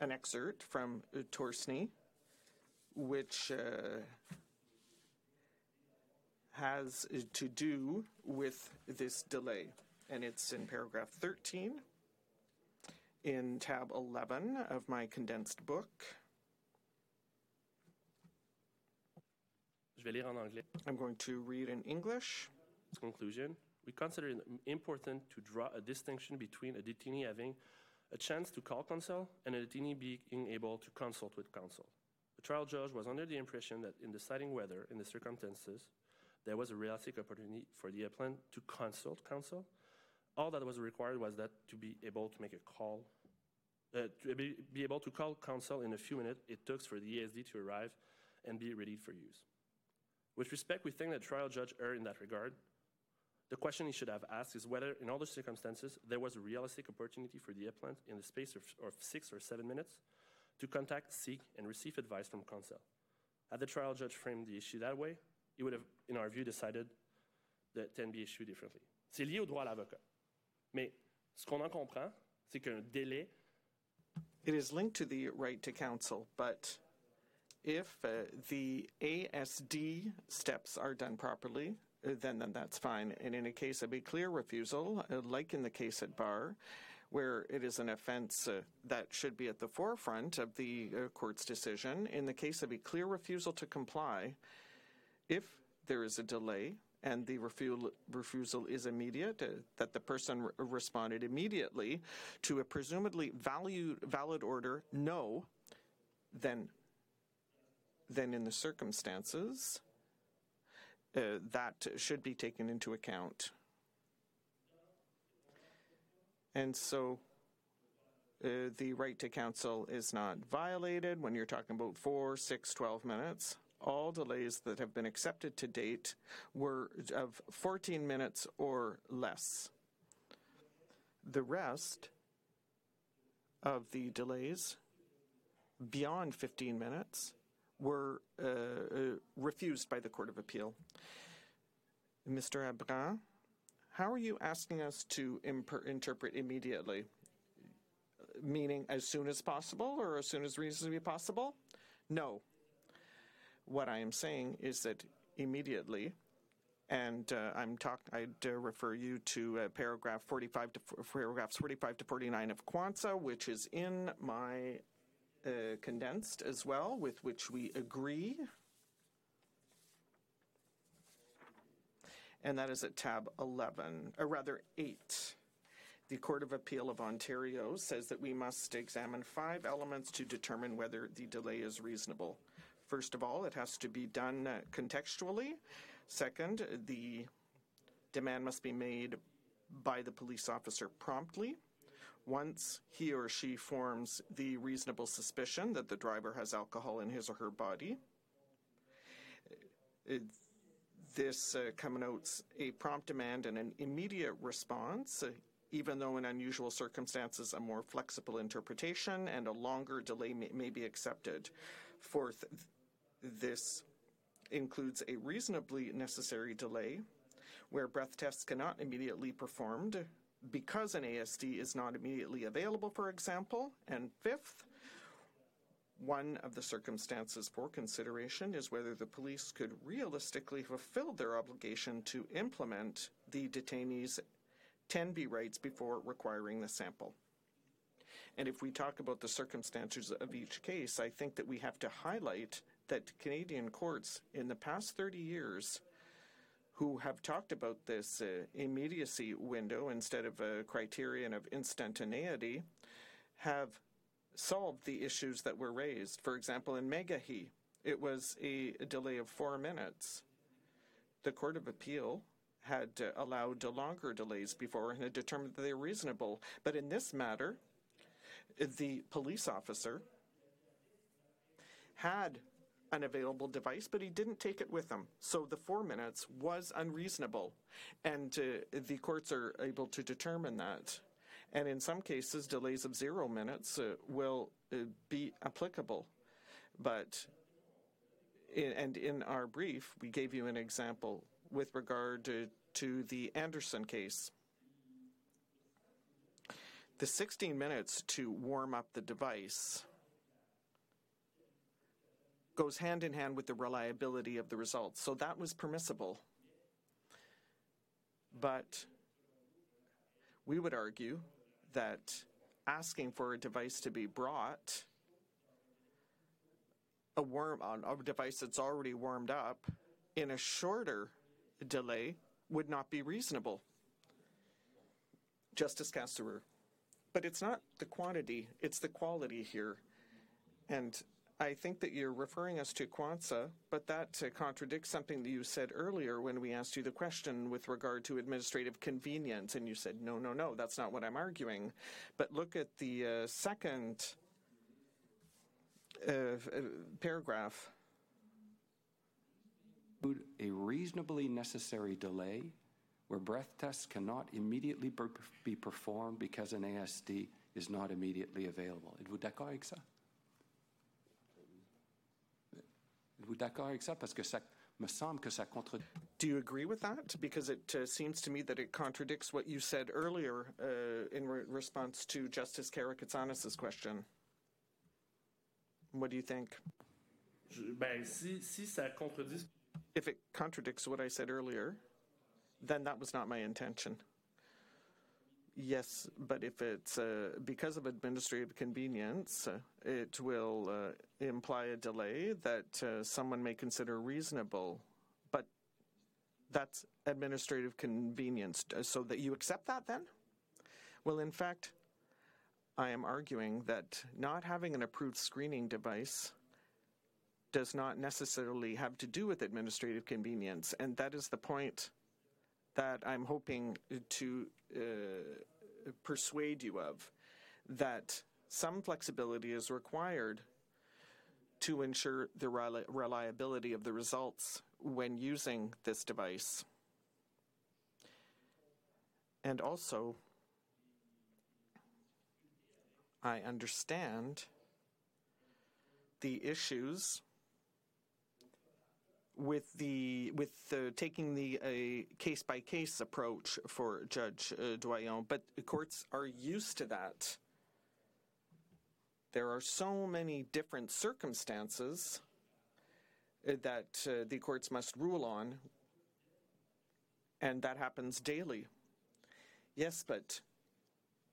an excerpt from uh, Torsney, which uh, has to do with this delay. And it's in paragraph 13 in tab 11 of my condensed book. Je vais lire en anglais. I'm going to read in English. Conclusion. We consider it important to draw a distinction between a detainee having a chance to call counsel and a detainee being able to consult with counsel. The trial judge was under the impression that in deciding whether, in the circumstances, there was a realistic opportunity for the appellant to consult counsel, all that was required was that to be able to make a call, uh, to be, be able to call counsel in a few minutes it took for the ESD to arrive and be ready for use. With respect, we think that trial judge erred in that regard. The question he should have asked is whether, in all the circumstances, there was a realistic opportunity for the appellant in the space of, of six or seven minutes to contact, seek, and receive advice from counsel. Had the trial judge framed the issue that way, he would have, in our view, decided the 10B issue differently. C'est lié au droit à l'avocat. Mais ce qu'on en comprend, c'est qu'un délai. It is linked to the right to counsel, but if uh, the ASD steps are done properly, uh, then, then that's fine. And in a case of a clear refusal, uh, like in the case at Bar, where it is an offense uh, that should be at the forefront of the uh, court's decision, in the case of a clear refusal to comply, if there is a delay and the refusal, refusal is immediate, uh, that the person re- responded immediately to a presumably value, valid order, no, then then in the circumstances, uh, that should be taken into account. And so uh, the right to counsel is not violated when you're talking about four, six, 12 minutes. All delays that have been accepted to date were of 14 minutes or less. The rest of the delays beyond 15 minutes were uh, uh, refused by the Court of Appeal. Mr. Abran, how are you asking us to interpret immediately? Meaning as soon as possible or as soon as reasonably possible? No. What I am saying is that immediately, and uh, I'm talk- I'd uh, refer you to uh, paragraph 45 to paragraphs 45 to 49 of Quansah, which is in my uh, condensed as well, with which we agree. And that is at tab 11, or rather 8. The Court of Appeal of Ontario says that we must examine five elements to determine whether the delay is reasonable. First of all, it has to be done contextually. Second, the demand must be made by the police officer promptly. Once he or she forms the reasonable suspicion that the driver has alcohol in his or her body, uh, this uh, connotes a prompt demand and an immediate response, uh, even though in unusual circumstances a more flexible interpretation and a longer delay may, may be accepted. Fourth, this includes a reasonably necessary delay where breath tests cannot immediately performed because an ASD is not immediately available, for example. And fifth, one of the circumstances for consideration is whether the police could realistically fulfill their obligation to implement the detainee's 10B rights before requiring the sample. And if we talk about the circumstances of each case, I think that we have to highlight that Canadian courts in the past 30 years who have talked about this uh, immediacy window instead of a criterion of instantaneity have solved the issues that were raised. For example, in Megahy, it was a delay of four minutes. The Court of Appeal had uh, allowed longer delays before and had determined that they were reasonable. But in this matter, the police officer had an available device, but he didn't take it with him. So the four minutes was unreasonable. And uh, the courts are able to determine that. And in some cases, delays of zero minutes uh, will uh, be applicable. But, in, and in our brief, we gave you an example with regard to, to the Anderson case. The 16 minutes to warm up the device goes hand in hand with the reliability of the results. So that was permissible. But we would argue that asking for a device to be brought, a worm on a device that's already warmed up, in a shorter delay would not be reasonable. Justice Kasirer. But it's not the quantity, it's the quality here. And I think that you're referring us to Quansah, but that uh, contradicts something that you said earlier when we asked you the question with regard to administrative convenience, and you said, no, no, no, that's not what I'm arguing. But look at the uh, second uh, uh paragraph. A reasonably necessary delay where breath tests cannot immediately be performed because an ASD is not immediately available. Êtes-vous d'accord avec ça? Parce que ça me semble que ça contredit. Do you agree with that? Because it uh, seems to me that it contradicts what you said earlier uh, in re response to Justice Karakatsanis' question. What do you think? Je, ben, si, si ça contredit... If it contradicts what I said earlier, then that was not my intention. Yes, but if it's uh, because of administrative convenience, it will uh, imply a delay that uh, someone may consider reasonable. But that's administrative convenience. Uh, so that you accept that then? Well, in fact, I am arguing that not having an approved screening device does not necessarily have to do with administrative convenience. And that is the point that I'm hoping to Uh, persuade you of, that some flexibility is required to ensure the reliability of the results when using this device. And also, I understand the issues with the with uh, taking the case by case approach for Judge uh, Doyon, but courts are used to that. There are so many different circumstances uh, that uh, the courts must rule on, and that happens daily. Yes, but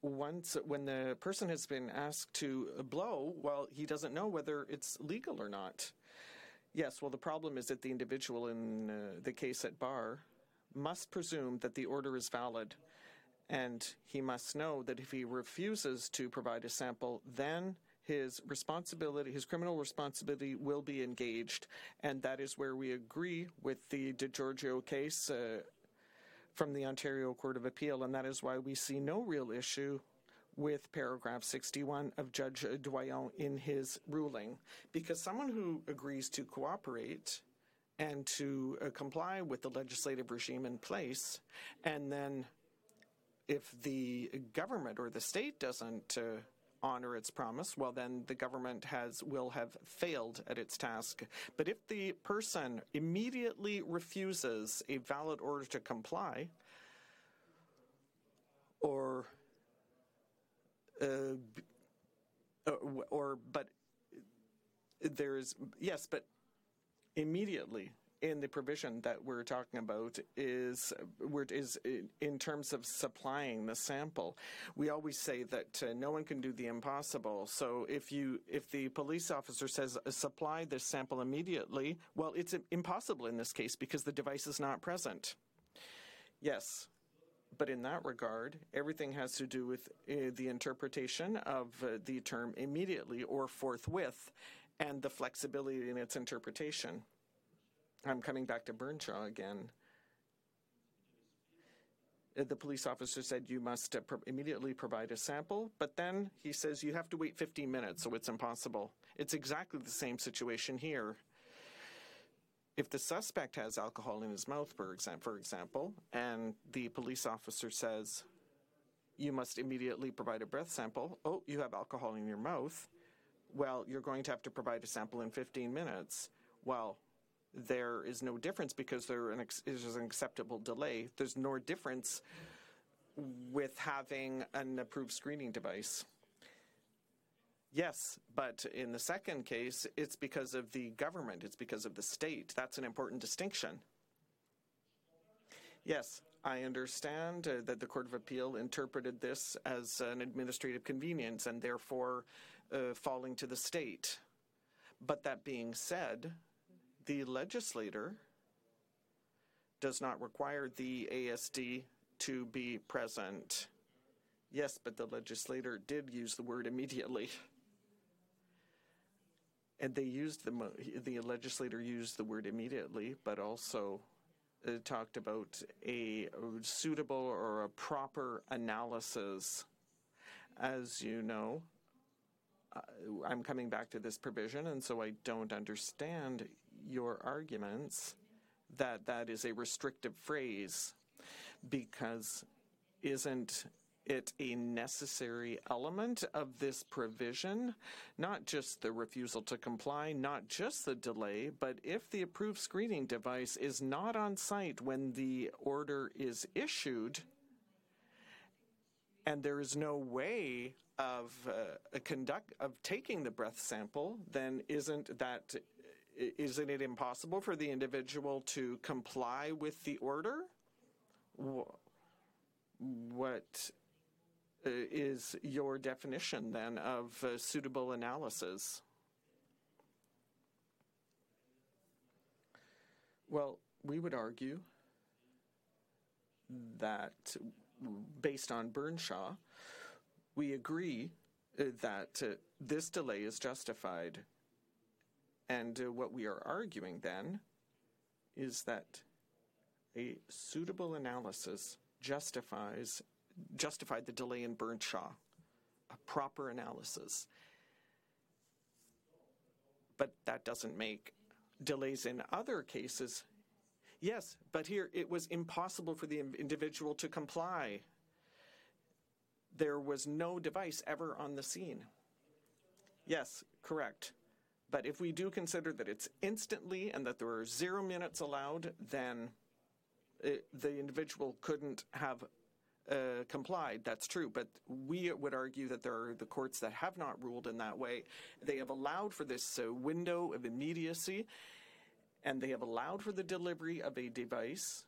once when the person has been asked to blow, well, he doesn't know whether it's legal or not. Yes, well, the problem is that the individual in uh, the case at bar must presume that the order is valid. And he must know that if he refuses to provide a sample, then his responsibility, his criminal responsibility will be engaged. And that is where we agree with the DeGiorgio case uh, from the Ontario Court of Appeal. And that is why we see no real issue with paragraph 61 of Judge Doyon in his ruling. Because someone who agrees to cooperate and to uh, comply with the legislative regime in place, and then if the government or the state doesn't uh, honor its promise, well, then the government has will have failed at its task. But if the person immediately refuses a valid order to comply, or or, or but there's yes, but immediately in the provision that we're talking about is is in terms of supplying the sample. We always say that uh, no one can do the impossible. So if you if the police officer says uh, supply this sample immediately, well, it's impossible in this case because the device is not present. Yes. But in that regard, everything has to do with uh, the interpretation of uh, the term immediately or forthwith and the flexibility in its interpretation. I'm coming back to Bernshaw again. Uh, the police officer said you must uh, pro- immediately provide a sample, but then he says you have to wait 15 minutes, so it's impossible. It's exactly the same situation here. If the suspect has alcohol in his mouth, for, exa- for example, and the police officer says you must immediately provide a breath sample, oh, you have alcohol in your mouth, well, you're going to have to provide a sample in 15 minutes. Well, there is no difference because there is an acceptable delay. There's no difference with having an approved screening device. Yes, but in the second case, it's because of the government, it's because of the state. That's an important distinction. Yes, I understand uh, that the Court of Appeal interpreted this as an administrative convenience and therefore uh, falling to the state. But that being said, the legislator does not require the ASD to be present. Yes, but the legislator did use the word immediately. And they used the the legislator used the word immediately, but also uh, talked about a suitable or a proper analysis. As you know, uh, I'm coming back to this provision, and so I don't understand your arguments that that is a restrictive phrase because isn't it a necessary element of this provision? Not just the refusal to comply, not just the delay, but if the approved screening device is not on site when the order is issued, and there is no way of uh, conduct of taking the breath sample, then isn't that isn't it impossible for the individual to comply with the order? What is your definition then of uh, suitable analysis? Well, we would argue that based on Bernshaw, we agree uh, that uh, this delay is justified and uh, what we are arguing then is that a suitable analysis justifies justified the delay in Bernshaw, a proper analysis. But that doesn't make delays in other cases. Yes, but here it was impossible for the individual to comply. There was no device ever on the scene. Yes, correct. But if we do consider that it's instantly and that there are zero minutes allowed, then it, the individual couldn't have uh, complied. That's true. But we would argue that there are the courts that have not ruled in that way. They have allowed for this uh, window of immediacy and they have allowed for the delivery of a device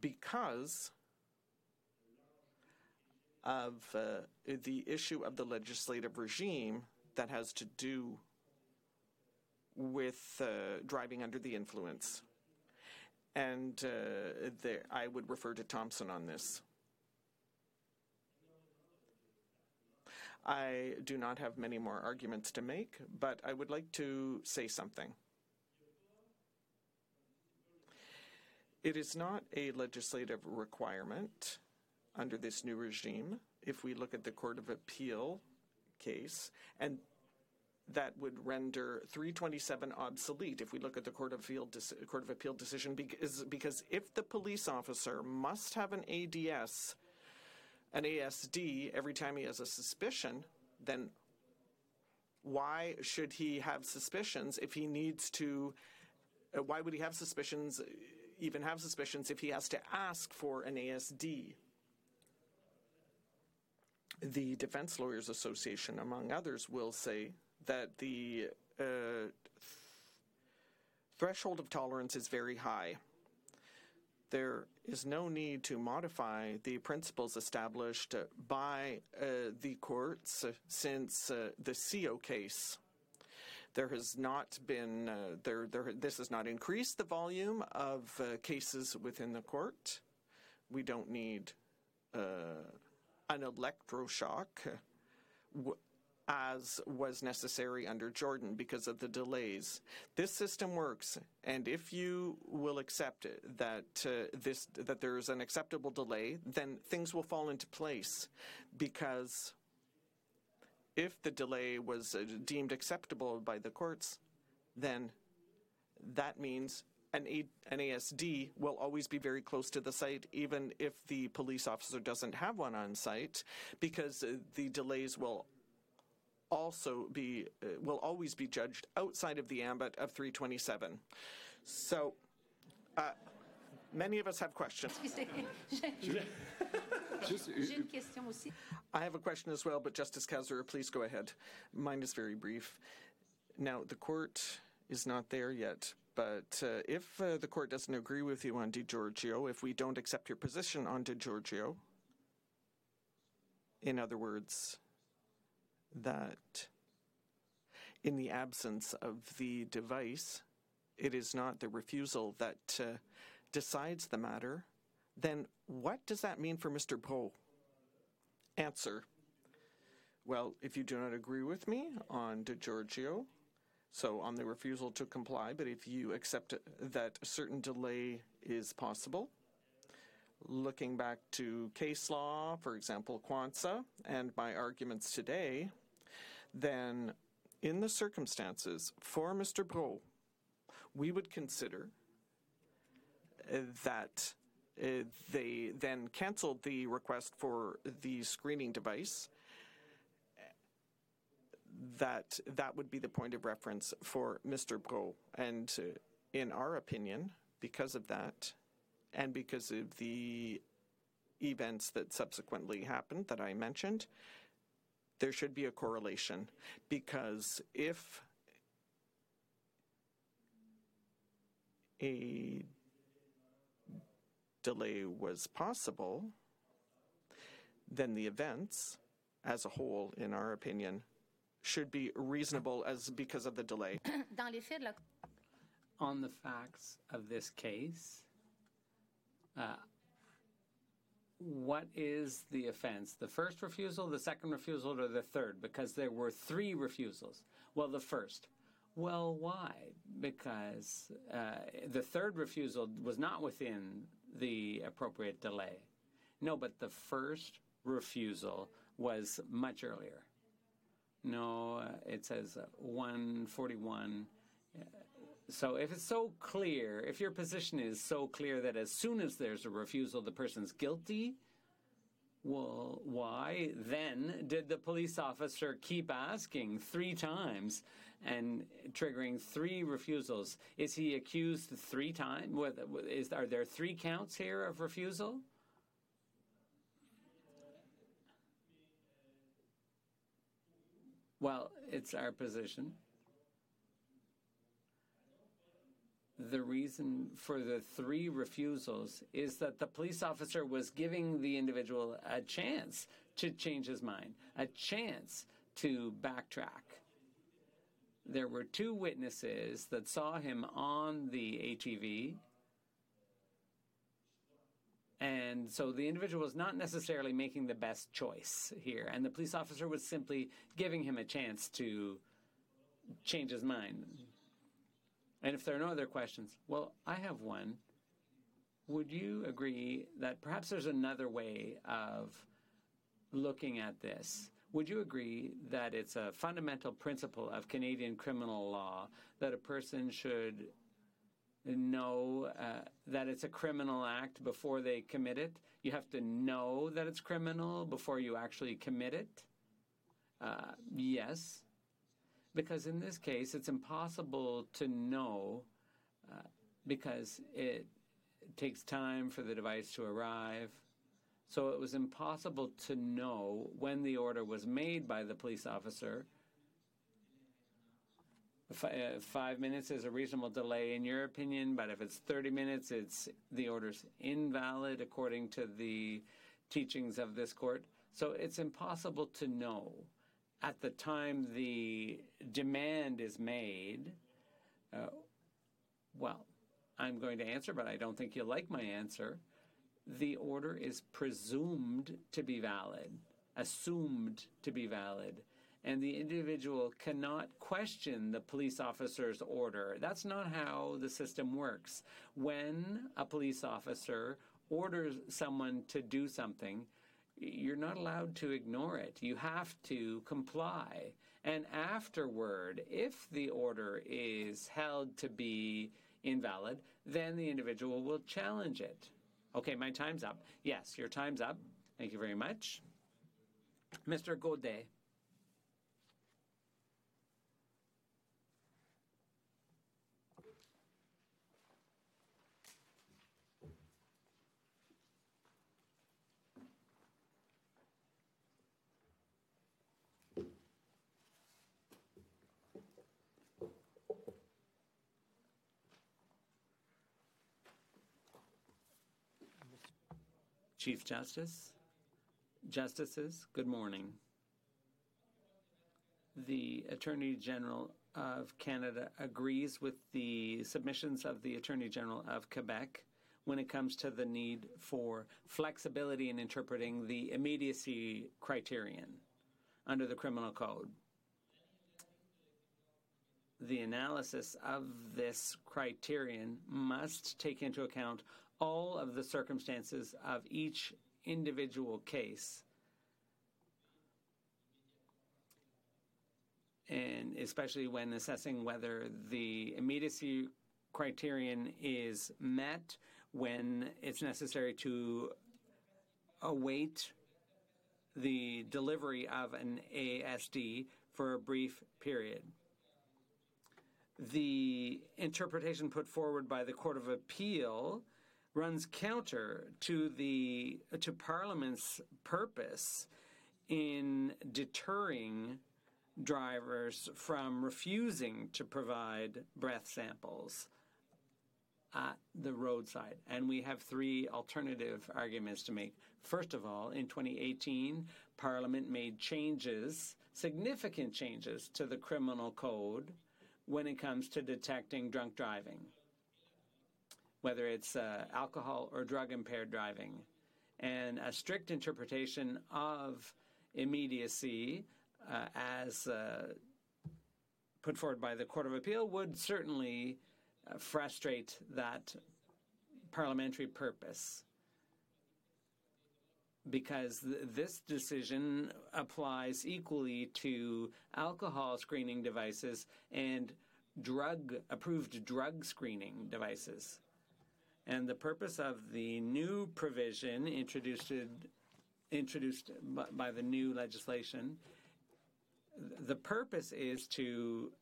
because of uh, the issue of the legislative regime that has to do with uh, driving under the influence. And uh, there, I would refer to Thomsen on this. I do not have many more arguments to make, but I would like to say something. It is not a legislative requirement under this new regime if we look at the Court of Appeal case, and that would render 327 obsolete if we look at the Court of Appeal, Court of Appeal decision because, because if the police officer must have an ADS, an ASD every time he has a suspicion, then why should he have suspicions if he needs to? Uh, why would he have suspicions, even have suspicions, if he has to ask for an ASD? The Defense Lawyers Association, among others, will say that the uh, threshold of tolerance is very high. There is no need to modify the principles established by uh, the courts since uh, the CO case. There has not been uh, there, there. This has not increased the volume of uh, cases within the court. We don't need uh, an electroshock as was necessary under Jordan because of the delays. This system works, and if you will accept that uh, this that there is an acceptable delay, then things will fall into place because if the delay was uh, deemed acceptable by the courts, then that means an, A- an ASD will always be very close to the site, even if the police officer doesn't have one on site, because uh, the delays will also be uh, will always be judged outside of the ambit of 327. So. Uh, many of us have questions. I have a question as well, but Justice Kasirer, please go ahead. Mine is very brief. Now, the court is not there yet, but uh, if uh, the court doesn't agree with you on Di Giorgio, if we don't accept your position on Di Giorgio, in other words, that in the absence of the device, it is not the refusal that uh, decides the matter, then what does that mean for Mr. Poe? Answer. Well, if you do not agree with me on De Giorgio, so on the refusal to comply, but if you accept that a certain delay is possible, looking back to case law, for example, Quansah, and my arguments today, then in the circumstances for Mr. Breault, we would consider uh, that uh, they then canceled the request for the screening device that that would be the point of reference for Mr. Breault. And uh, in our opinion, because of that, and because of the events that subsequently happened that I mentioned, there should be a correlation because if a delay was possible, then the events as a whole, in our opinion, should be reasonable as because of the delay. On the facts of this case, uh, what is the offense? The first refusal, the second refusal, or the third? Because there were three refusals. Well, the first. Well, why? Because uh, the third refusal was not within the appropriate delay. No, but the first refusal was much earlier. No, uh, it says 141 so if it's so clear, if your position is so clear that as soon as there's a refusal, the person's guilty, well, why then did the police officer keep asking three times and triggering three refusals? Is he accused three times? Are there three counts here of refusal? Well, it's our position the reason for the three refusals is that the police officer was giving the individual a chance to change his mind, a chance to backtrack. There were two witnesses that saw him on the ATV, And so the individual was not necessarily making the best choice here. And the police officer was simply giving him a chance to change his mind. And if there are no other questions, well, I have one. Would you agree that perhaps there's another way of looking at this? Would you agree that it's a fundamental principle of Canadian criminal law that a person should know uh, that it's a criminal act before they commit it? You have to know that it's criminal before you actually commit it? Uh, yes. Because in this case, it's impossible to know uh, because it, takes time for the device to arrive. So it was impossible to know when the order was made by the police officer. F- uh, five minutes is a reasonable delay in your opinion, but if it's 30 minutes, it's the order's invalid according to the teachings of this court. So it's impossible to know at the time the demand is made. Uh, well, I'm going to answer, but I don't think you'll like my answer. The order is presumed to be valid, assumed to be valid, and the individual cannot question the police officer's order. That's not how the system works. When a police officer orders someone to do something, you're not allowed to ignore it. You have to comply. And afterward, if the order is held to be invalid, then the individual will challenge it. Okay, my time's up. Yes, your time's up. Thank you very much. Mr. Godet. Chief Justice, Justices, good morning. The Attorney General of Canada agrees with the submissions of the Attorney General of Quebec when it comes to the need for flexibility in interpreting the immediacy criterion under the Criminal Code. The analysis of this criterion must take into account all of the circumstances of each individual case. And especially when assessing whether the immediacy criterion is met, when it's necessary to await the delivery of an ASD for a brief period. The interpretation put forward by the Court of Appeal runs counter to the to Parliament's purpose in deterring drivers from refusing to provide breath samples at the roadside. And we have three alternative arguments to make. First of all, in 2018, Parliament made changes, significant changes to the criminal code when it comes to detecting drunk driving whether it's uh, alcohol or drug impaired driving. And a strict interpretation of immediacy uh, as uh, put forward by the Court of Appeal would certainly uh, frustrate that parliamentary purpose because th- this decision applies equally to alcohol screening devices and drug approved drug screening devices. And the purpose of the new provision introduced, introduced by the new legislation, the purpose is to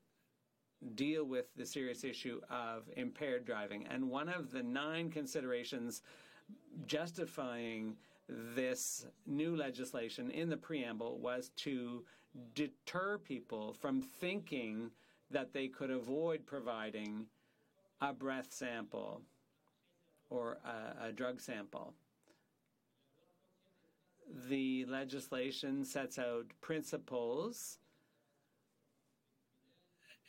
deal with the serious issue of impaired driving. And one of the nine considerations justifying this new legislation in the preamble was to deter people from thinking that they could avoid providing a breath sample or a, a drug sample. The legislation sets out principles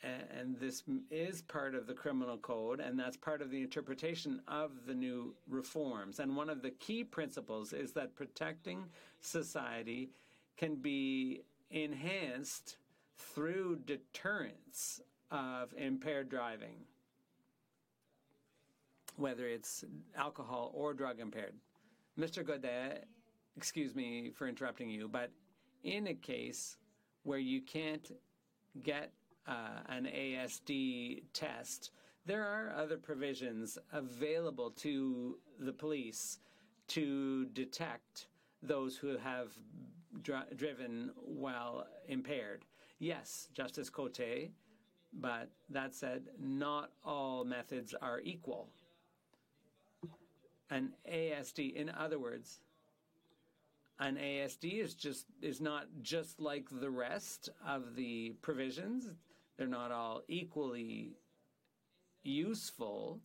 and this is part of the criminal code, and that's part of the interpretation of the new reforms. And one of the key principles is that protecting society can be enhanced through deterrence of impaired driving, whether it's alcohol or drug impaired. Mr. Godet, excuse me for interrupting you, but in a case where you can't get uh, an ASD test, there are other provisions available to the police to detect those who have dri- driven while impaired. Yes, Justice Cote, but that said, not all methods are equal. An ASD, in other words, an ASD is just is not just like the rest of the provisions. They're not all equally useful.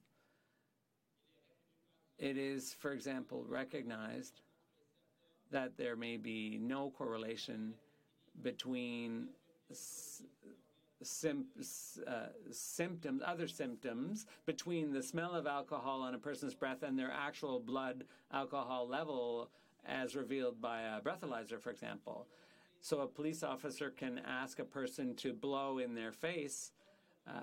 It is, for example, recognized that there may be no correlation between uh, symptoms, other symptoms, between the smell of alcohol on a person's breath and their actual blood alcohol level, as revealed by a breathalyzer, for example. So a police officer can ask a person to blow in their face, uh,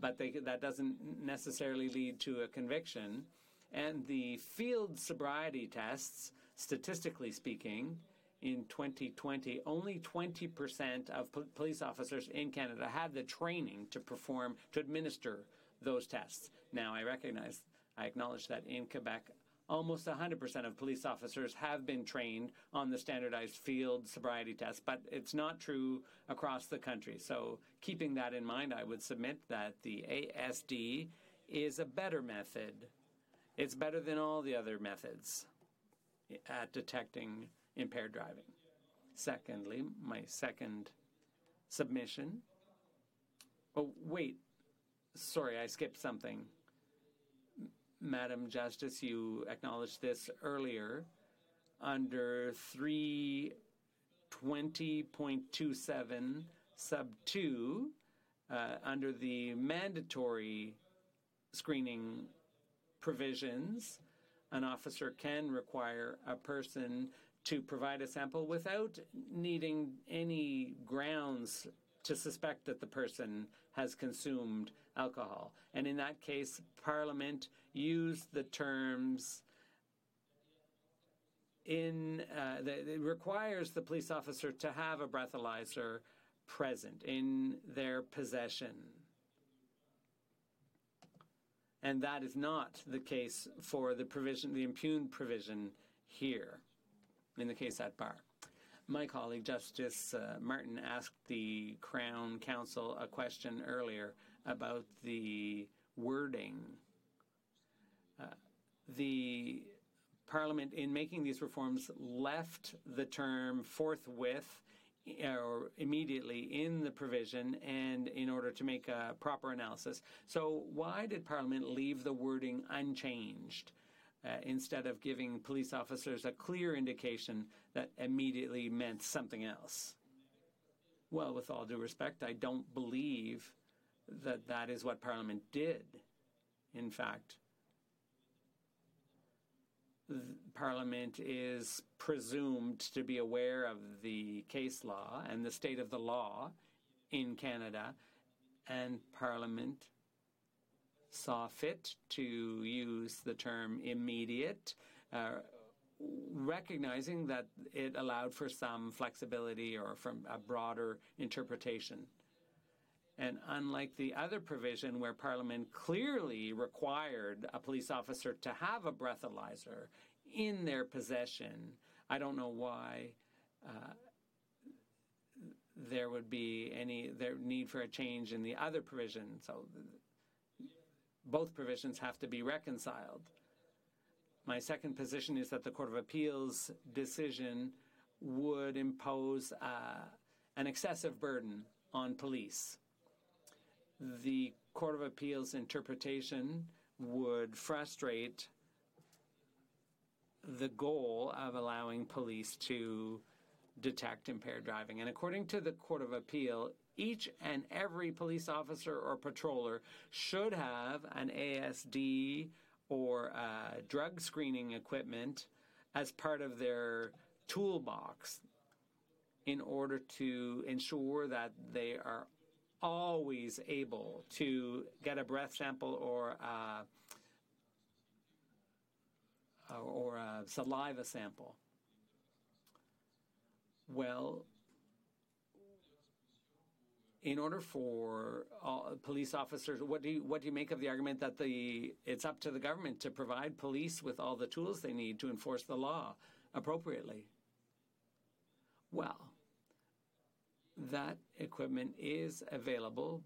but they, that doesn't necessarily lead to a conviction. And the field sobriety tests, statistically speaking, in 2020, only 20% of po- police officers in Canada had the training to perform, to administer those tests. Now, I recognize, I acknowledge that in Quebec, almost 100% of police officers have been trained on the standardized field sobriety test, but it's not true across the country. So, keeping that in mind, I would submit that the ASD is a better method. It's better than all the other methods eh, at detecting impaired driving. Secondly, my second submission. Oh, wait. Sorry, I skipped something. Madam Justice, you acknowledged this earlier. Under 320.27 sub 2, uh, under the mandatory screening provisions, an officer can require a person to provide a sample without needing any grounds to suspect that the person has consumed alcohol. And in that case, Parliament used the terms in uh, that it requires the police officer to have a breathalyzer present in their possession. And that is not the case for the provision, the impugned provision here, in the case at bar. My colleague Justice uh, Martin asked the Crown Counsel a question earlier about the wording. Uh, the Parliament, in making these reforms, left the term forthwith or immediately in the provision and in order to make a proper analysis. So, why did Parliament leave the wording unchanged uh, instead of giving police officers a clear indication that immediately meant something else? Well, with all due respect, I don't believe that that is what Parliament did. In fact, Parliament is presumed to be aware of the case law and the state of the law in Canada, and Parliament saw fit to use the term immediate, uh, recognizing that it allowed for some flexibility or from a broader interpretation. And unlike the other provision where Parliament clearly required a police officer to have a breathalyzer in their possession, I don't know why uh, there would be any there need for a change in the other provision. So both provisions have to be reconciled. My second position is that the Court of Appeals decision would impose uh, an excessive burden on police the Court of Appeals interpretation would frustrate the goal of allowing police to detect impaired driving. And according to the Court of Appeal, each and every police officer or patroller should have an ASD or uh, drug screening equipment as part of their toolbox in order to ensure that they are always able to get a breath sample or a, or a saliva sample. Well, in order for all police officers, what do you what do you make of the argument that the it's up to the government to provide police with all the tools they need to enforce the law appropriately? Well, that equipment is available,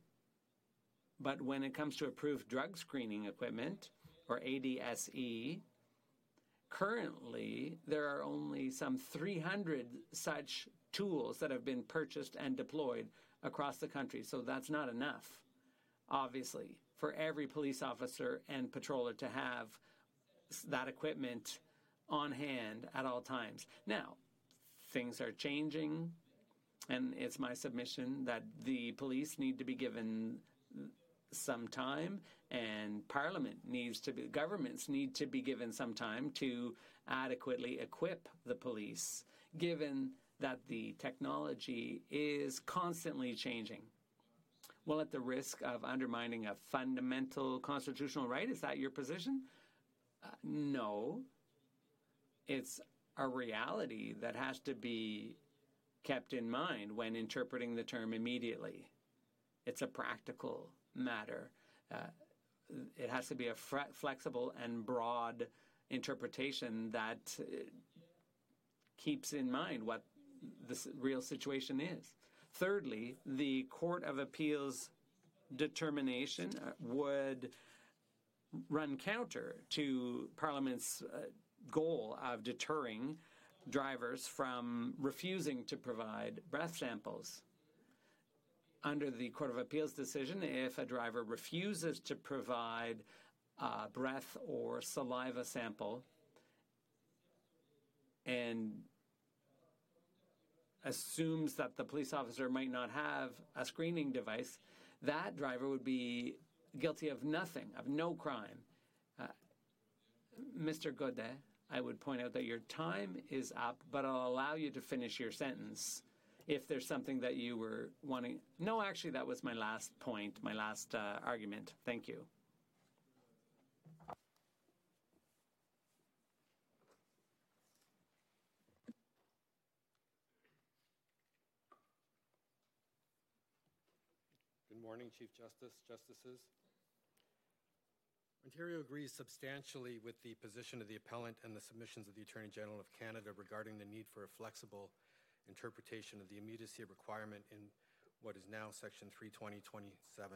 but when it comes to approved drug screening equipment or ADSE, currently there are only some 300 such tools that have been purchased and deployed across the country. So that's not enough, obviously, for every police officer and patroller to have that equipment on hand at all times. Now, things are changing, and it's my submission that the police need to be given some time and parliament needs to be governments need to be given some time to adequately equip the police given that the technology is constantly changing. Well, at the risk of undermining a fundamental constitutional right, is that your position? Uh, no. It's a reality that has to be kept in mind when interpreting the term immediately. It's a practical matter. Uh, it has to be a flexible and broad interpretation that uh, keeps in mind what the real situation is. Thirdly, the Court of Appeals determination uh, would run counter to Parliament's uh, goal of deterring drivers from refusing to provide breath samples. Under the Court of Appeals decision, if a driver refuses to provide a breath or saliva sample and assumes that the police officer might not have a screening device, that driver would be guilty of nothing, of no crime. Uh, Mr. Godet, I would point out that your time is up, but I'll allow you to finish your sentence if there's something that you were wanting. No, actually, that was my last point, my last uh, argument. Thank you. Morning, Chief Justice, Justices. Ontario agrees substantially with the position of the appellant and the submissions of the Attorney General of Canada regarding the need for a flexible interpretation of the immediacy requirement in what is now Section 320.27.1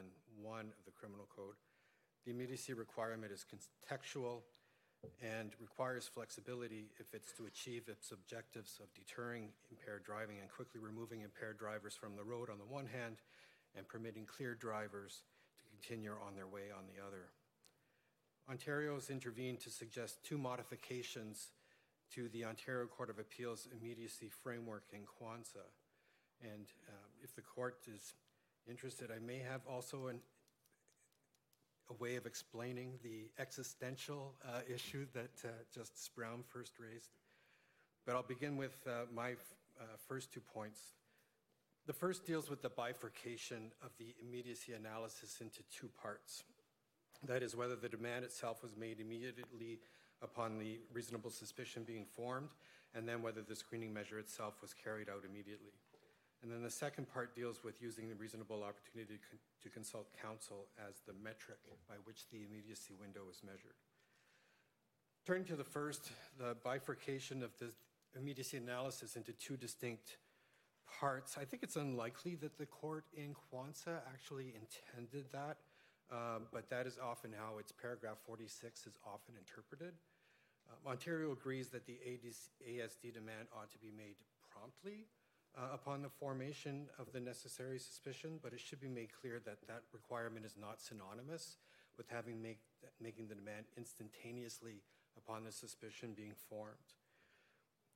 of the Criminal Code. The immediacy requirement is contextual and requires flexibility if it's to achieve its objectives of deterring impaired driving and quickly removing impaired drivers from the road on the one hand and permitting clear drivers to continue on their way on the other. Ontario has intervened to suggest two modifications to the Ontario Court of Appeals immediacy framework in Quansah. And um, if the court is interested, I may have also an, a way of explaining the existential uh, issue that uh, Justice Brown first raised. But I'll begin with uh, my uh, first two points. The first deals with the bifurcation of the immediacy analysis into two parts. That is, whether the demand itself was made immediately upon the reasonable suspicion being formed, and then whether the screening measure itself was carried out immediately. And then the second part deals with using the reasonable opportunity to consult counsel as the metric by which the immediacy window is measured. Turning to the first, the bifurcation of the immediacy analysis into two distinct parts. I think it's unlikely that the court in Quansah actually intended that, um, but that is often how its paragraph 46 is often interpreted. Um, Ontario agrees that the ASD demand ought to be made promptly uh, upon the formation of the necessary suspicion, but it should be made clear that that requirement is not synonymous with having make, making the demand instantaneously upon the suspicion being formed.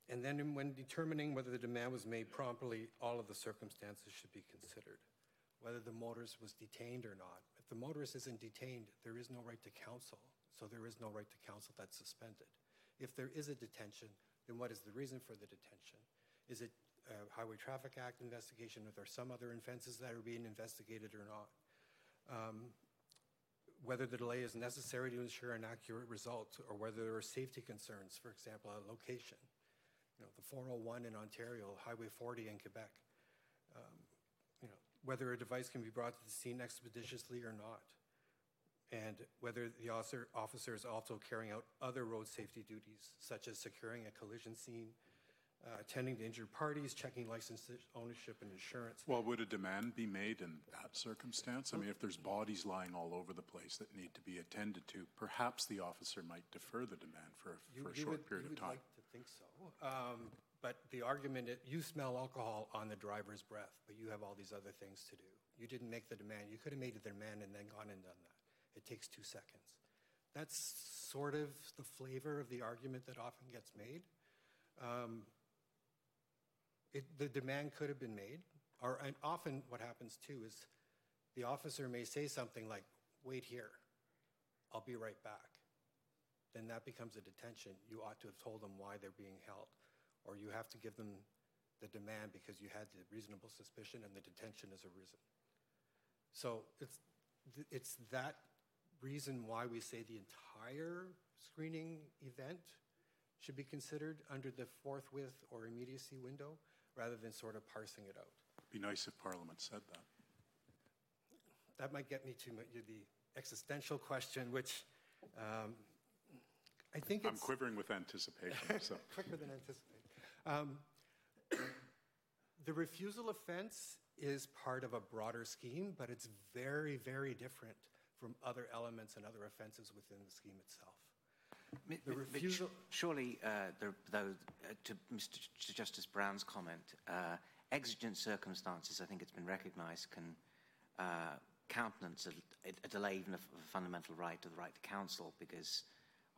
And then when determining whether the demand was made properly, all of the circumstances should be considered. Whether the motorist was detained or not. If the motorist isn't detained, there is no right to counsel. So there is no right to counsel that's suspended. If there is a detention, then what is the reason for the detention? Is it a Highway Traffic Act investigation? Are there some other offenses that are being investigated or not? Um, whether the delay is necessary to ensure an accurate result or whether there are safety concerns, for example, a location. You know, the 401 in Ontario, Highway 40 in Quebec. Um, you know, whether a device can be brought to the scene expeditiously or not. And whether the officer, officer is also carrying out other road safety duties, such as securing a collision scene, uh, attending to injured parties, checking license ownership and insurance. Well, would a demand be made in that circumstance? I mean, if there's bodies lying all over the place that need to be attended to, perhaps the officer might defer the demand for, a- You- for a short would- period of time. like think so. Um, But the argument, is you smell alcohol on the driver's breath, but you have all these other things to do. You didn't make the demand. You could have made the demand and then gone and done that. It takes two seconds. That's sort of the flavor of the argument that often gets made. Um, It, the demand could have been made, or, and often what happens too is the officer may say something like, wait here, I'll be right back then that becomes a detention. You ought to have told them why they're being held, or you have to give them the demand because you had the reasonable suspicion and the detention has arisen. So it's, it's that reason why we say the entire screening event should be considered under the forthwith or immediacy window, rather than sort of parsing it out. It'd Be nice if Parliament said that. That might get me to the existential question, which um, I think I'm it's... quivering with anticipation, so. quicker than anticipated. Um, the refusal offense is part of a broader scheme, but it's very, very different from other elements and other offenses within the scheme itself. Mi- The refusal- sh- Surely, uh, there- though, uh, to Mr. Ch- Justice Brown's comment, uh, exigent circumstances, I think it's been recognised, can uh, countenance a, a delay even of a fundamental right to the right to counsel, because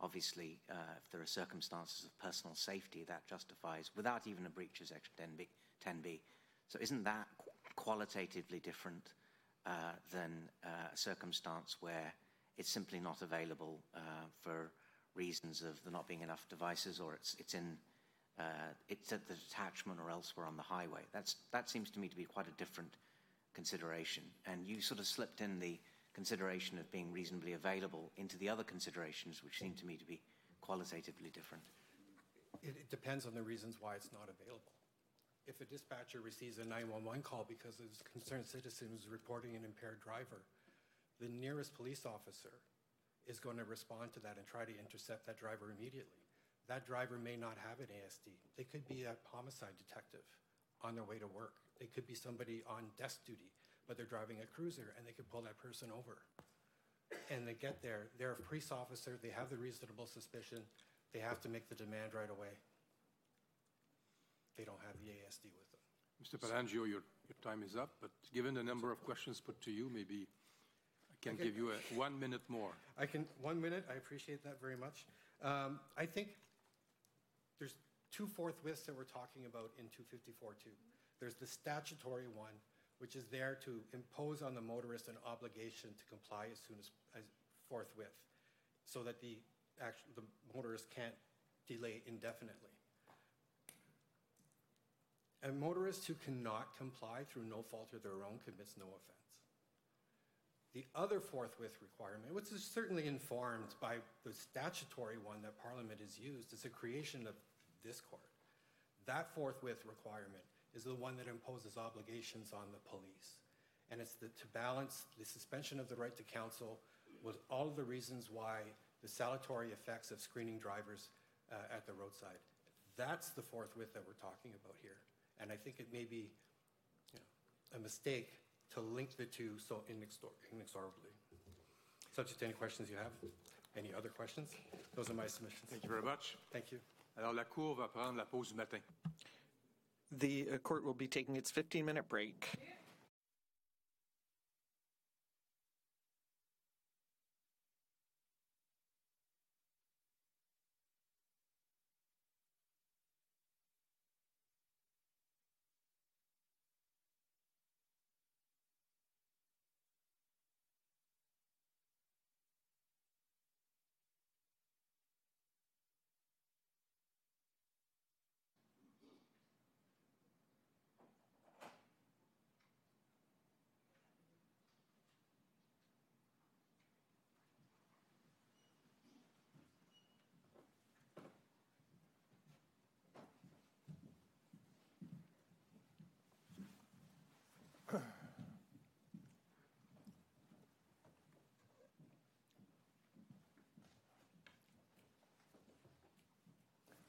obviously, uh, if there are circumstances of personal safety, that justifies, without even a breach of Section 10b. 10b. So isn't that qu- qualitatively different uh, than uh, a circumstance where it's simply not available uh, for reasons of there not being enough devices, or it's it's in uh, it's at the detachment or elsewhere on the highway. That's that seems to me to be quite a different consideration. And you sort of slipped in the consideration of being reasonably available into the other considerations, which seem to me to be qualitatively different. It, it depends on the reasons why it's not available. If a dispatcher receives a 911 call because a concerned citizen is reporting an impaired driver, the nearest police officer is going to respond to that and try to intercept that driver immediately. That driver may not have an ASD. They could be a homicide detective on their way to work. They could be somebody on desk duty, but they're driving a cruiser and they could pull that person over. And they get there, they're a police officer, they have the reasonable suspicion, they have to make the demand right away. They don't have the ASD with them. Mr. Palangio, your, your time is up, but given the number of questions put to you, maybe I can give you a one minute more. I can, one minute, I appreciate that very much. Um, I think there's two forthwiths that we're talking about in 254.2. There's the statutory one, which is there to impose on the motorist an obligation to comply as soon as, as forthwith, so that the, act- the motorist can't delay indefinitely. A motorist who cannot comply through no fault of their own commits no offense. The other forthwith requirement, which is certainly informed by the statutory one that Parliament has used, is the creation of this court. That forthwith requirement is the one that imposes obligations on the police. And it's the, to balance the suspension of the right to counsel with all of the reasons why the salutary effects of screening drivers uh, at the roadside. That's the fourth forthwith that we're talking about here. And I think it may be you know, a mistake to link the two so inexor- inexorably. Subject to any questions you have? Any other questions? Those are my submissions. Thank you very much. Thank you. Alors, la Cour va prendre la pause du matin. The uh, court will be taking its 15 minute break.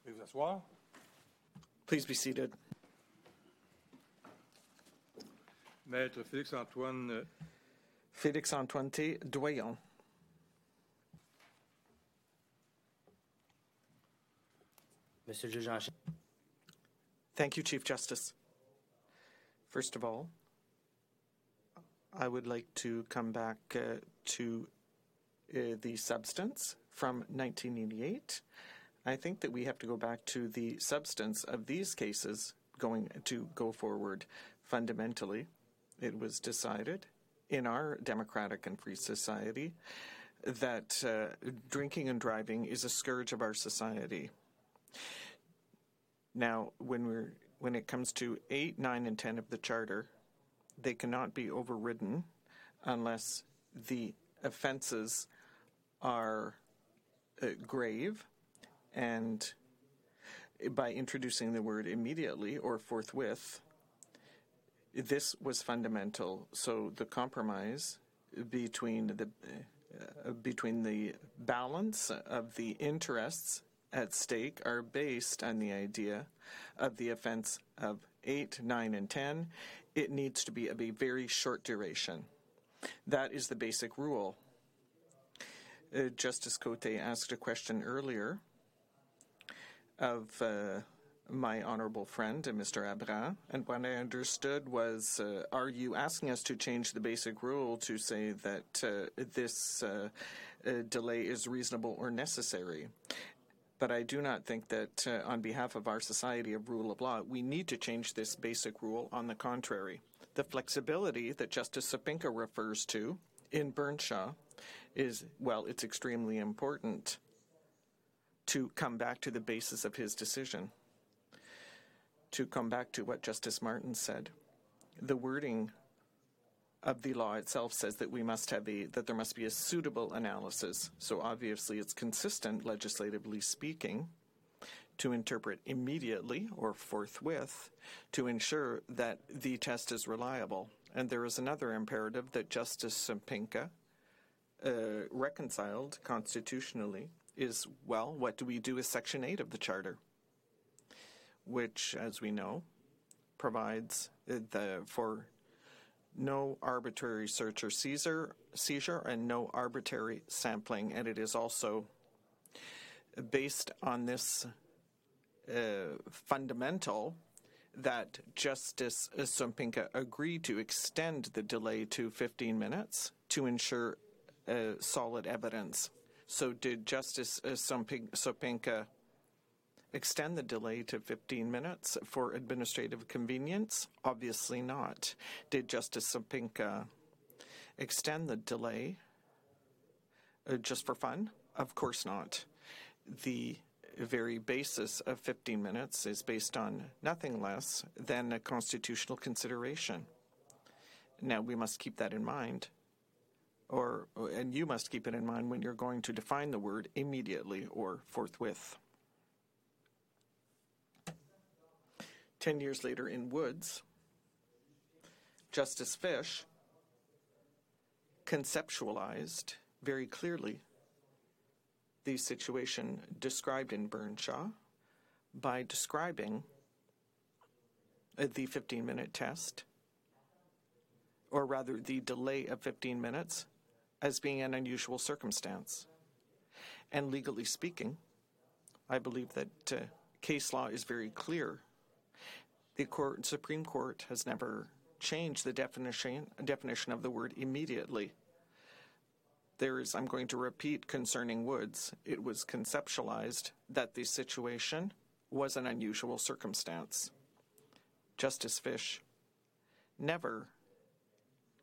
Veuillez vous asseoir. Please be seated. Maître Félix-Antoine euh, Félix Antoine T. Doyon. Monsieur le juge en chef, Thank you, Chief Justice. First of all, I would like to come back uh, to uh, the substance from 1988. I think that we have to go back to the substance of these cases going to go forward. Fundamentally, it was decided in our democratic and free society that uh, drinking and driving is a scourge of our society. Now, when we're when it comes to eight, nine, and ten of the charter, they cannot be overridden unless the offenses are uh, grave, and by introducing the word immediately or forthwith, this was fundamental. So the compromise between the uh, between the balance of the interests at stake are based on the idea of the offense of 8, 9, and 10. It needs to be of a very short duration. That is the basic rule. Uh, Justice Cote asked a question earlier of uh, my honorable friend, Mr. Abran, and what I understood was uh, are you asking us to change the basic rule to say that uh, this uh, uh, delay is reasonable or necessary? But I do not think that, uh, on behalf of our society of rule of law, we need to change this basic rule. On the contrary, the flexibility that Justice Sopinka refers to in Bernshaw is, well, it's extremely important to come back to the basis of his decision. To come back to what Justice Martin said. The wording of the law itself says that we must have a that there must be a suitable analysis. So obviously it's consistent legislatively speaking to interpret immediately or forthwith to ensure that the test is reliable. And there is another imperative that Justice Sopinka uh, reconciled constitutionally is well, what do we do with Section 8 of the Charter? Which, as we know, provides uh, the, for no arbitrary search or seizure, seizure and no arbitrary sampling. And it is also based on this uh, fundamental that Justice Sopinka agreed to extend the delay to 15 minutes to ensure uh, solid evidence. So, did Justice uh, Sopinka extend the delay to 15 minutes for administrative convenience? Obviously not. Did Justice Sopinka extend the delay uh, just for fun? Of course not. The very basis of 15 minutes is based on nothing less than a constitutional consideration. Now, we must keep that in mind. Or, and you must keep it in mind when you're going to define the word immediately or forthwith. Ten years later in Woods, Justice Fish conceptualized very clearly the situation described in Bernshaw by describing the 15 minute test, or rather the delay of 15 minutes, as being an unusual circumstance. And legally speaking, I believe that uh, case law is very clear the court, Supreme Court has never changed the definition definition of the word immediately. There is, I'm going to repeat concerning Woods, it was conceptualized that the situation was an unusual circumstance. Justice Fish never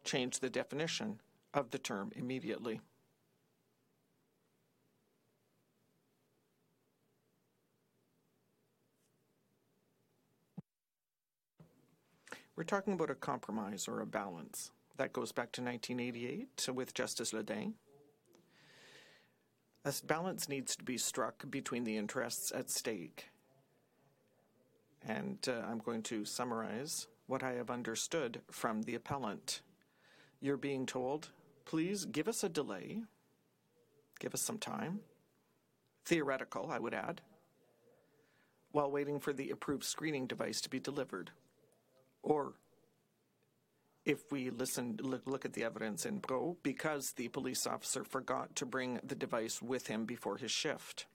changed the definition of the term immediately. We're talking about a compromise or a balance. That goes back to 1988 with Justice Le Dain. A balance needs to be struck between the interests at stake. And uh, I'm going to summarize what I have understood from the appellant. You're being told, please give us a delay, give us some time. Theoretical, I would add. while waiting for the approved screening device to be delivered. Or if we listen, look, at the evidence in Breault, because the police officer forgot to bring the device with him before his shift.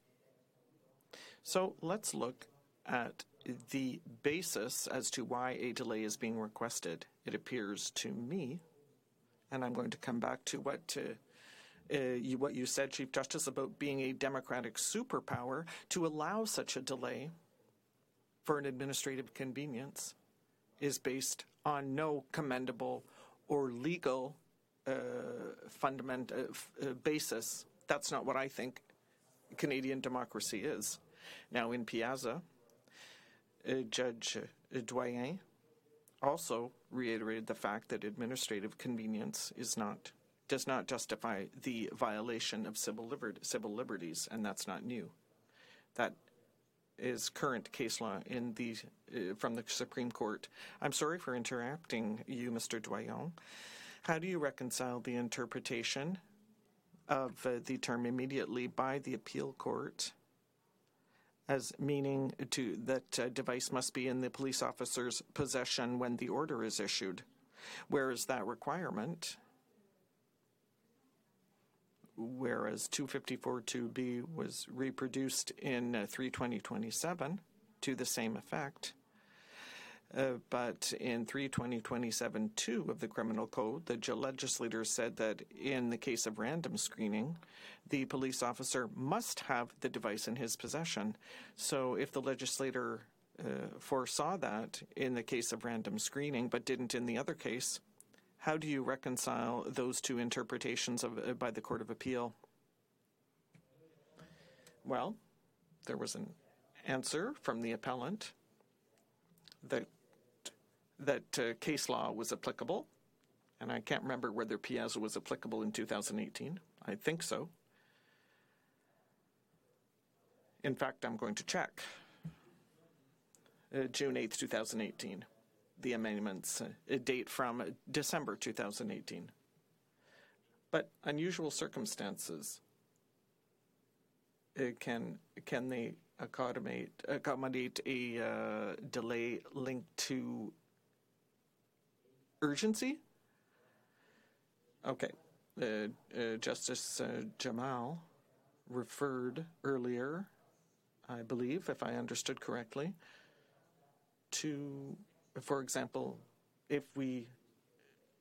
So let's look at the basis as to why a delay is being requested. It appears to me, and I'm going to come back to what. Uh, uh, you, what you said, Chief Justice, about being a democratic superpower to allow such a delay for an administrative convenience is based on no commendable or legal uh, fundament uh, uh, basis. That's not what I think Canadian democracy is. Now, in Piazza, uh, Judge Doyon also reiterated the fact that administrative convenience is not does not justify the violation of civil, liber- civil liberties, and that's not new. That is current case law in the uh, from the Supreme Court. I'm sorry for interrupting you, Mr. Doyon. How do you reconcile the interpretation of uh, the term immediately by the appeal court as meaning to that uh, device must be in the police officer's possession when the order is issued, whereas that requirement whereas 254.2b was reproduced in uh, 32027 to the same effect. Uh, but in 32027.2 of the Criminal Code, the legislators said that in the case of random screening, the police officer must have the device in his possession. So if the legislator uh, foresaw that in the case of random screening, but didn't in the other case, how do you reconcile those two interpretations of, uh, by the Court of Appeal? Well, there was an answer from the appellant that that uh, case law was applicable, and I can't remember whether Piazza was applicable in 2018. I think so. In fact, I'm going to check. Uh, June 8th, 2018 the amendments uh, date from December 2018. But unusual circumstances uh, can can they accommodate accommodate a uh, delay linked to urgency? Okay, uh, uh, Justice uh, Jamal referred earlier, I believe, if I understood correctly, to for example, if we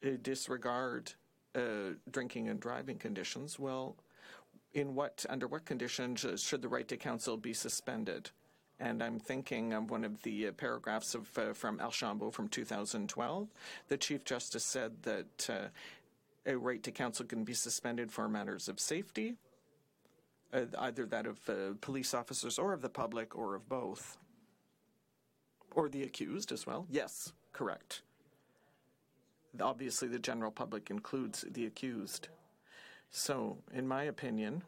uh, disregard uh, drinking and driving conditions, well, in what under what conditions should the right to counsel be suspended? And I'm thinking of one of the uh, paragraphs of uh, from Archambault from 2012. The Chief Justice said that uh, a right to counsel can be suspended for matters of safety, uh, either that of police officers or of the public or of both. Or the accused as well? Yes, correct. Obviously, the general public includes the accused. So, in my opinion,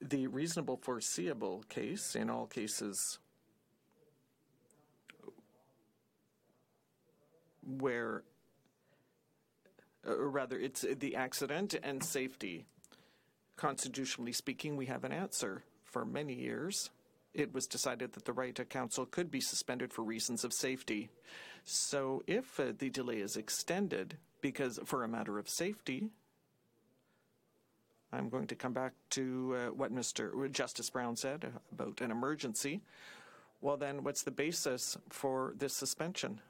the reasonable foreseeable case in all cases where, or rather, it's the accident and safety. Constitutionally speaking, we have an answer for many years it was decided that the right to counsel could be suspended for reasons of safety. So if uh, the delay is extended because for a matter of safety, I'm going to come back to uh, what Mr. Justice Brown said about an emergency. Well, then, what's the basis for this suspension?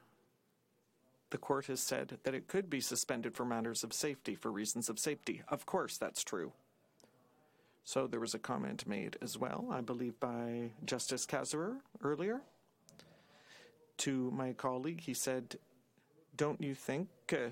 The court has said that it could be suspended for matters of safety, for reasons of safety. Of course, that's true. So there was a comment made as well, I believe, by Justice Kasirer earlier to my colleague. He said, Don't you think uh,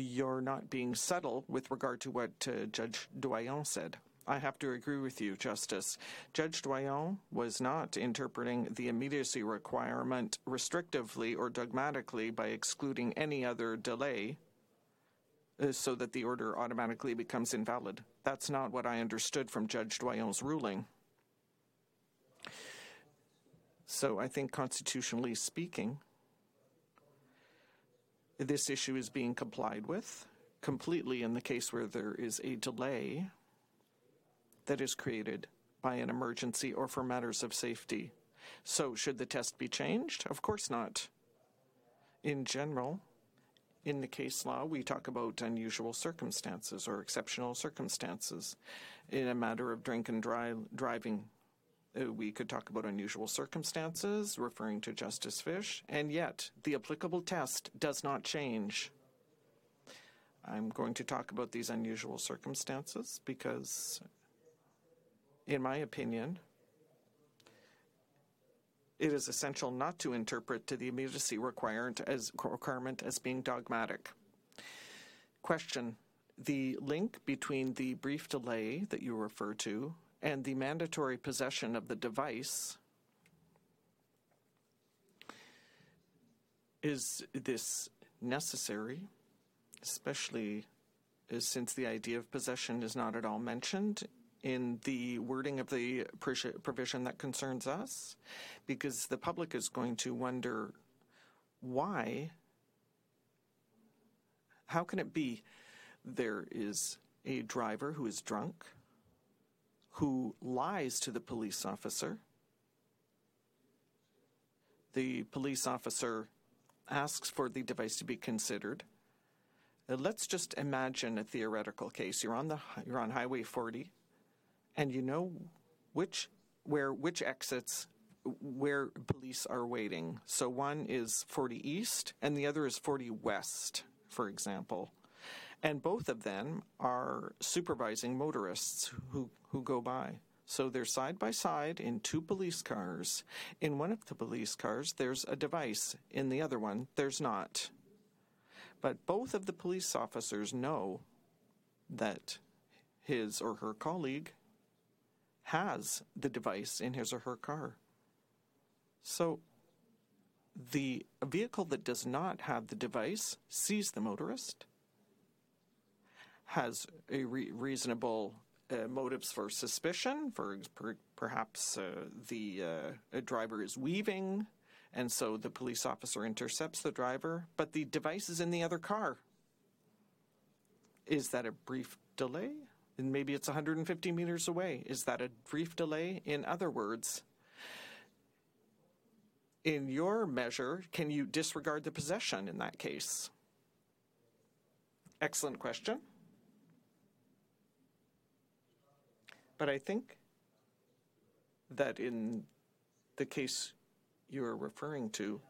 you're not being subtle with regard to what uh, Judge Doyon said? I have to agree with you, Justice. Judge Doyon was not interpreting the immediacy requirement restrictively or dogmatically by excluding any other delay uh, so that the order automatically becomes invalid. That's not what I understood from Judge Doyon's ruling. So I think constitutionally speaking, this issue is being complied with completely in the case where there is a delay that is created by an emergency or for matters of safety. So, should the test be changed? Of course not. In general, in the case law, we talk about unusual circumstances or exceptional circumstances. In a matter of drink and drive, driving, Uh, we could talk about unusual circumstances, referring to Justice Fish, and yet the applicable test does not change. I'm going to talk about these unusual circumstances because, in my opinion, it is essential not to interpret to the immediacy requirement as, requirement as being dogmatic. Question The link between the brief delay that you refer to and the mandatory possession of the device is this necessary, especially since the idea of possession is not at all mentioned in the wording of the provision that concerns us because the public is going to wonder why. How can it be there is a driver who is drunk, who lies to the police officer? The police officer asks for the device to be considered. Uh, let's just imagine a theoretical case. You're on the you're on Highway 40 and you know which where which exits where police are waiting. So one is 40 east and the other is 40 west, for example. And both of them are supervising motorists who, who go by. So they're side by side in two police cars. In one of the police cars, there's a device. In the other one, there's not. But both of the police officers know that his or her colleague has the device in his or her car. So the vehicle that does not have the device sees the motorist, has a re- reasonable uh, motives for suspicion. For per, perhaps uh, the uh, driver is weaving, and so the police officer intercepts the driver, but the device is in the other car. Is that a brief delay? and maybe it's 150 meters away. Is that a brief delay? In other words, in your measure, can you disregard the possession in that case? Excellent question. But I think that in the case you're referring to,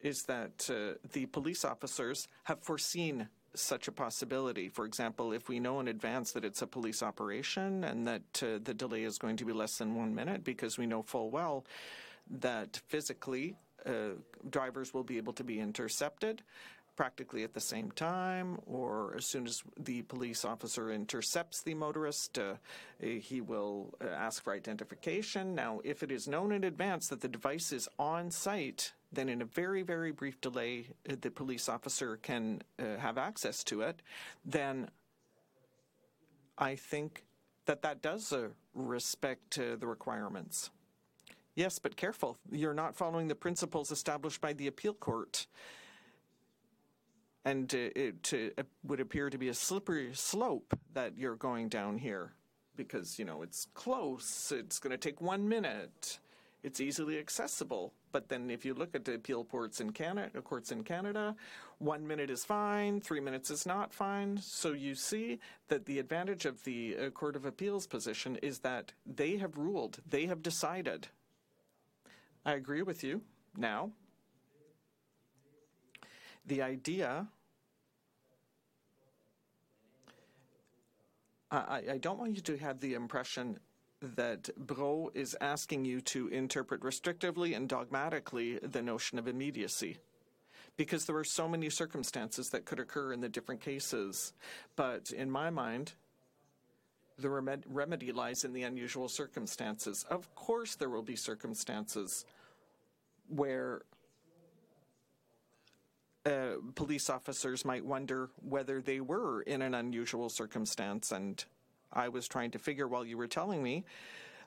is that uh, the police officers have foreseen such a possibility. For example, if we know in advance that it's a police operation and that uh, the delay is going to be less than one minute because we know full well that physically uh, drivers will be able to be intercepted practically at the same time, or as soon as the police officer intercepts the motorist, uh, he will uh, ask for identification. Now, if it is known in advance that the device is on site, then in a very, very brief delay, uh, the police officer can uh, have access to it, then I think that that does uh, respect uh, the requirements. Yes, but careful. You're not following the principles established by the appeal court. And uh, it uh, would appear to be a slippery slope that you're going down here because, you know, it's close. It's going to take one minute. It's easily accessible. But then if you look at the appeal courts in Canada, courts in Canada, one minute is fine, three minutes is not fine. So you see that the advantage of the uh, Court of Appeals position is that they have ruled, they have decided. I agree with you. Now, the idea I, I, don't want you to have the impression that Breault is asking you to interpret restrictively and dogmatically the notion of immediacy. Because there are so many circumstances that could occur in the different cases. But in my mind, the remed- remedy lies in the unusual circumstances. Of course, there will be circumstances where uh, police officers might wonder whether they were in an unusual circumstance and I was trying to figure while you were telling me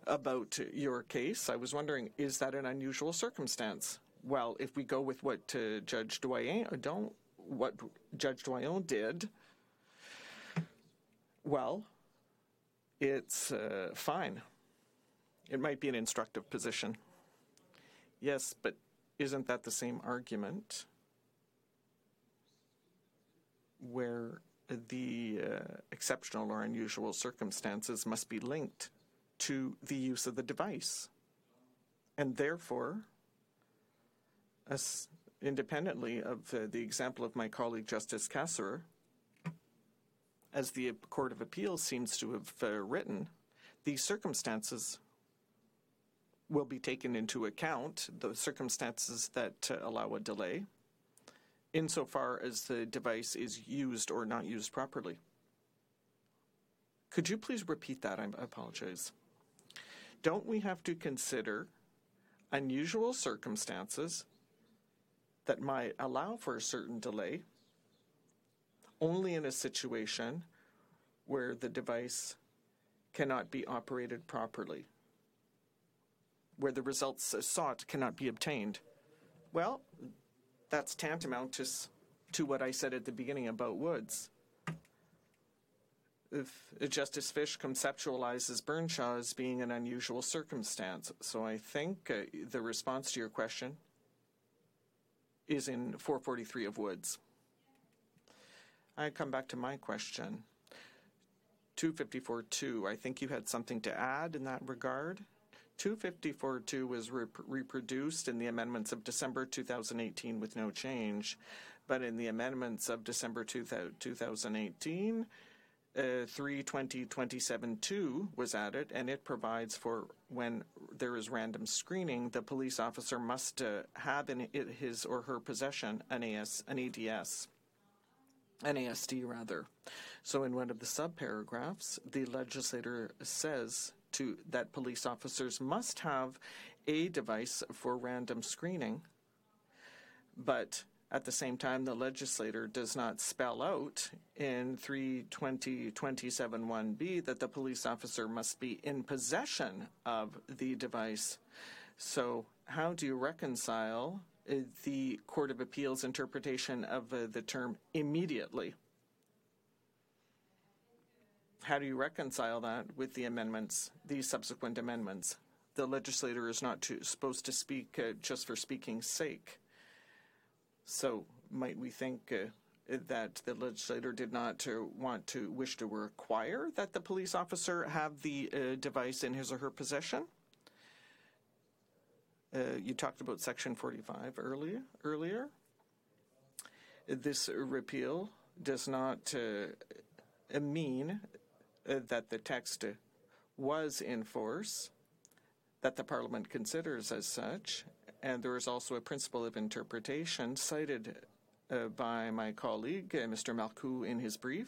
about your case. I was wondering, is that an unusual circumstance? Well, if we go with what uh, Judge Doyon, uh, don't what Judge Doyon did, well, it's uh, fine. It might be an instructive position. Yes, but isn't that the same argument where the uh, exceptional or unusual circumstances must be linked to the use of the device? And therefore, as independently of uh, the example of my colleague Justice Kasirer, as the Court of Appeals seems to have uh, written, these circumstances will be taken into account, the circumstances that uh, allow a delay, insofar as the device is used or not used properly. Could you please repeat that? I apologize. Don't we have to consider unusual circumstances that might allow for a certain delay only in a situation where the device cannot be operated properly, where the results sought cannot be obtained. Well, that's tantamount to, to what I said at the beginning about Woods. If Justice Fish conceptualizes Bernshaw as being an unusual circumstance, so I think uh, the response to your question is in 443 of Woods. I come back to my question. 254.2, I think you had something to add in that regard. 254.2 was rep- reproduced in the amendments of December 2018 with no change, but in the amendments of December 2018, uh, 320.27.2 was added, and it provides for when there is random screening, the police officer must uh, have in his or her possession an, AS, an ADS. NASD rather. So in one of the subparagraphs, the legislator says to that police officers must have a device for random screening, but at the same time, the legislator does not spell out in 320.27.1b that the police officer must be in possession of the device. So, how do you reconcile the Court of Appeals interpretation of uh, the term immediately. How do you reconcile that with the amendments, the subsequent amendments? The legislator is not to, supposed to speak uh, just for speaking's sake. So, might we think uh, that the legislator did not uh, want to wish to require that the police officer have the uh, device in his or her possession? Uh, you talked about Section 45 earlier. Earlier, this repeal does not uh, mean that the text was in force, that the Parliament considers as such, and there is also a principle of interpretation cited uh, by my colleague, uh, Mr. Marcoux, in his brief,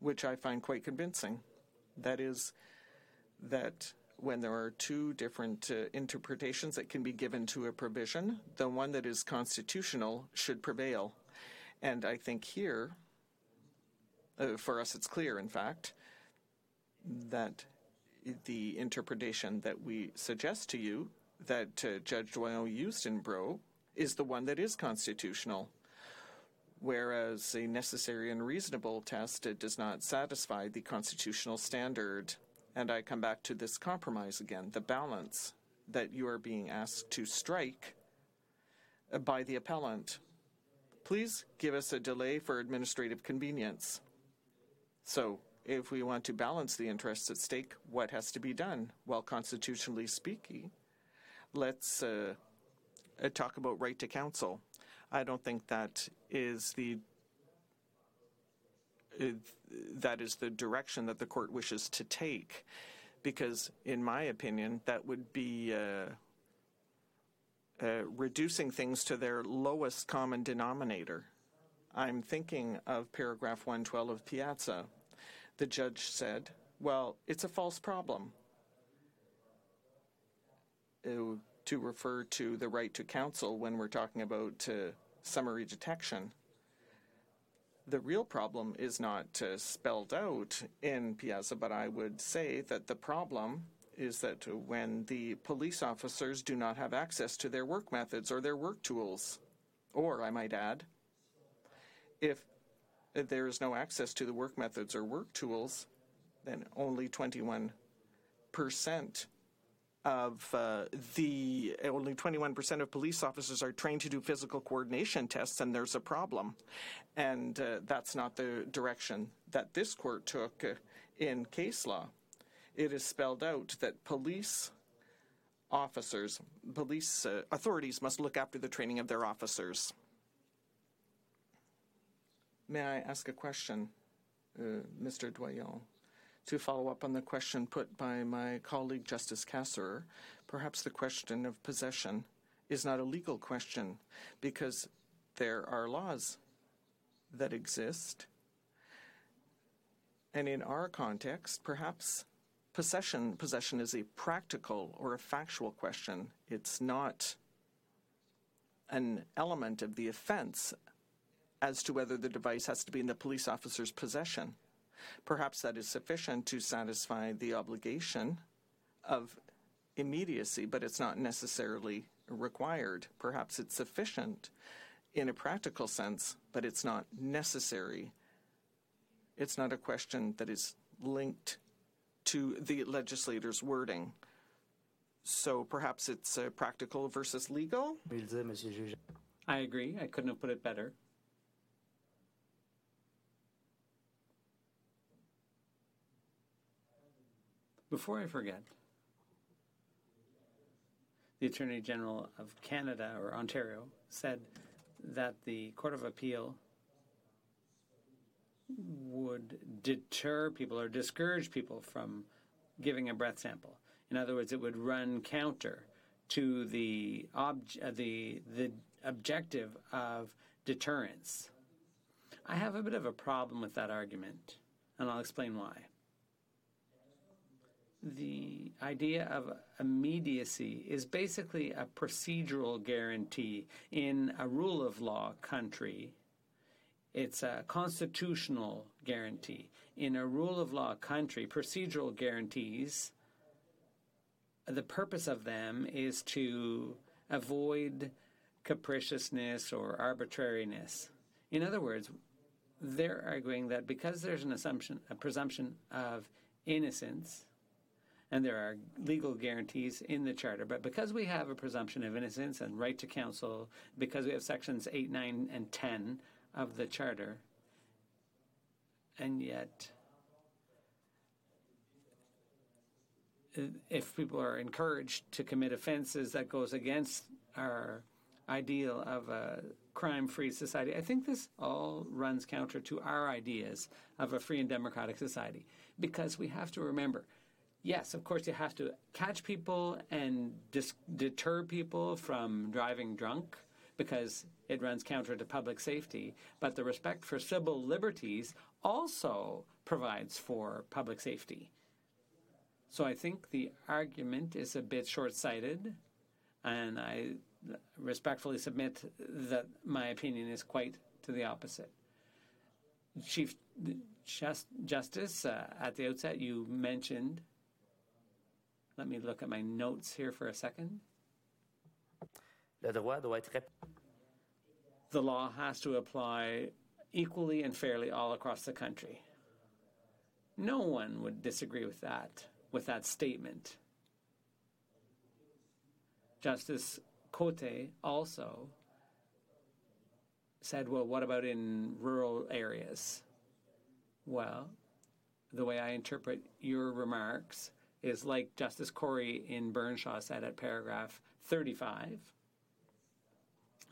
which I find quite convincing. That is, that when there are two different uh, interpretations that can be given to a provision, the one that is constitutional should prevail. And I think here, uh, for us, it's clear, in fact, that the interpretation that we suggest to you that uh, Judge Doyon used in Breault is the one that is constitutional, whereas a necessary and reasonable test does not satisfy the constitutional standard. And I come back to this compromise again the balance that you are being asked to strike by the appellant. Please give us a delay for administrative convenience. So, if we want to balance the interests at stake, what has to be done? Well, constitutionally speaking, let's uh, uh talk about right to counsel. I don't think that is the that is the direction that the court wishes to take, because, in my opinion, that would be uh, uh, reducing things to their lowest common denominator. I'm thinking of paragraph 112 of Piazza. The judge said, well, it's a false problem. Uh, to refer to the right to counsel when we're talking about uh, summary detection. The real problem is not uh, spelled out in Piazza, but I would say that the problem is that when the police officers do not have access to their work methods or their work tools, or I might add, if there is no access to the work methods or work tools, then only 21% of uh, the only 21% of police officers are trained to do physical coordination tests, and there's a problem. And uh, that's not the direction that this court took in case law. It is spelled out that police officers, police uh, authorities must look after the training of their officers. May I ask a question, uh, Mr. Doyon? to follow up on the question put by my colleague Justice Kasirer, perhaps the question of possession is not a legal question because there are laws that exist. And in our context, perhaps possession possession is a practical or a factual question. It's not an element of the offense as to whether the device has to be in the police officer's possession. Perhaps that is sufficient to satisfy the obligation of immediacy, but it's not necessarily required. Perhaps it's sufficient in a practical sense, but it's not necessary. It's not a question that is linked to the legislator's wording. So perhaps it's uh, practical versus legal? I agree. I couldn't have put it better. Before I forget, the Attorney General of Canada or Ontario said that the Court of Appeal would deter people or discourage people from giving a breath sample. In other words, it would run counter to the uh, the the objective of deterrence. I have a bit of a problem with that argument, and I'll explain why the idea of immediacy is basically a procedural guarantee in a rule of law country. It's a constitutional guarantee. In a rule of law country, procedural guarantees, the purpose of them is to avoid capriciousness or arbitrariness. In other words, they're arguing that because there's an assumption, a presumption of innocence, and there are legal guarantees in the Charter. But because we have a presumption of innocence and right to counsel, because we have sections 8, 9, and 10 of the Charter, and yet uh, if people are encouraged to commit offenses that goes against our ideal of a crime-free society, I think this all runs counter to our ideas of a free and democratic society because we have to remember yes, of course, you have to catch people and dis- deter people from driving drunk because it runs counter to public safety. But the respect for civil liberties also provides for public safety. So I think the argument is a bit short sighted, and I respectfully submit that my opinion is quite to the opposite. Chief Justice, uh, at the outset, you mentioned let me look at my notes here for a second. Le droit doit être The law has to apply equally and fairly all across the country. No one would disagree with that, with that statement. Justice Cote also said, well, what about in rural areas? Well, the way I interpret your remarks is like Justice Cory in Bernshaw said at paragraph 35.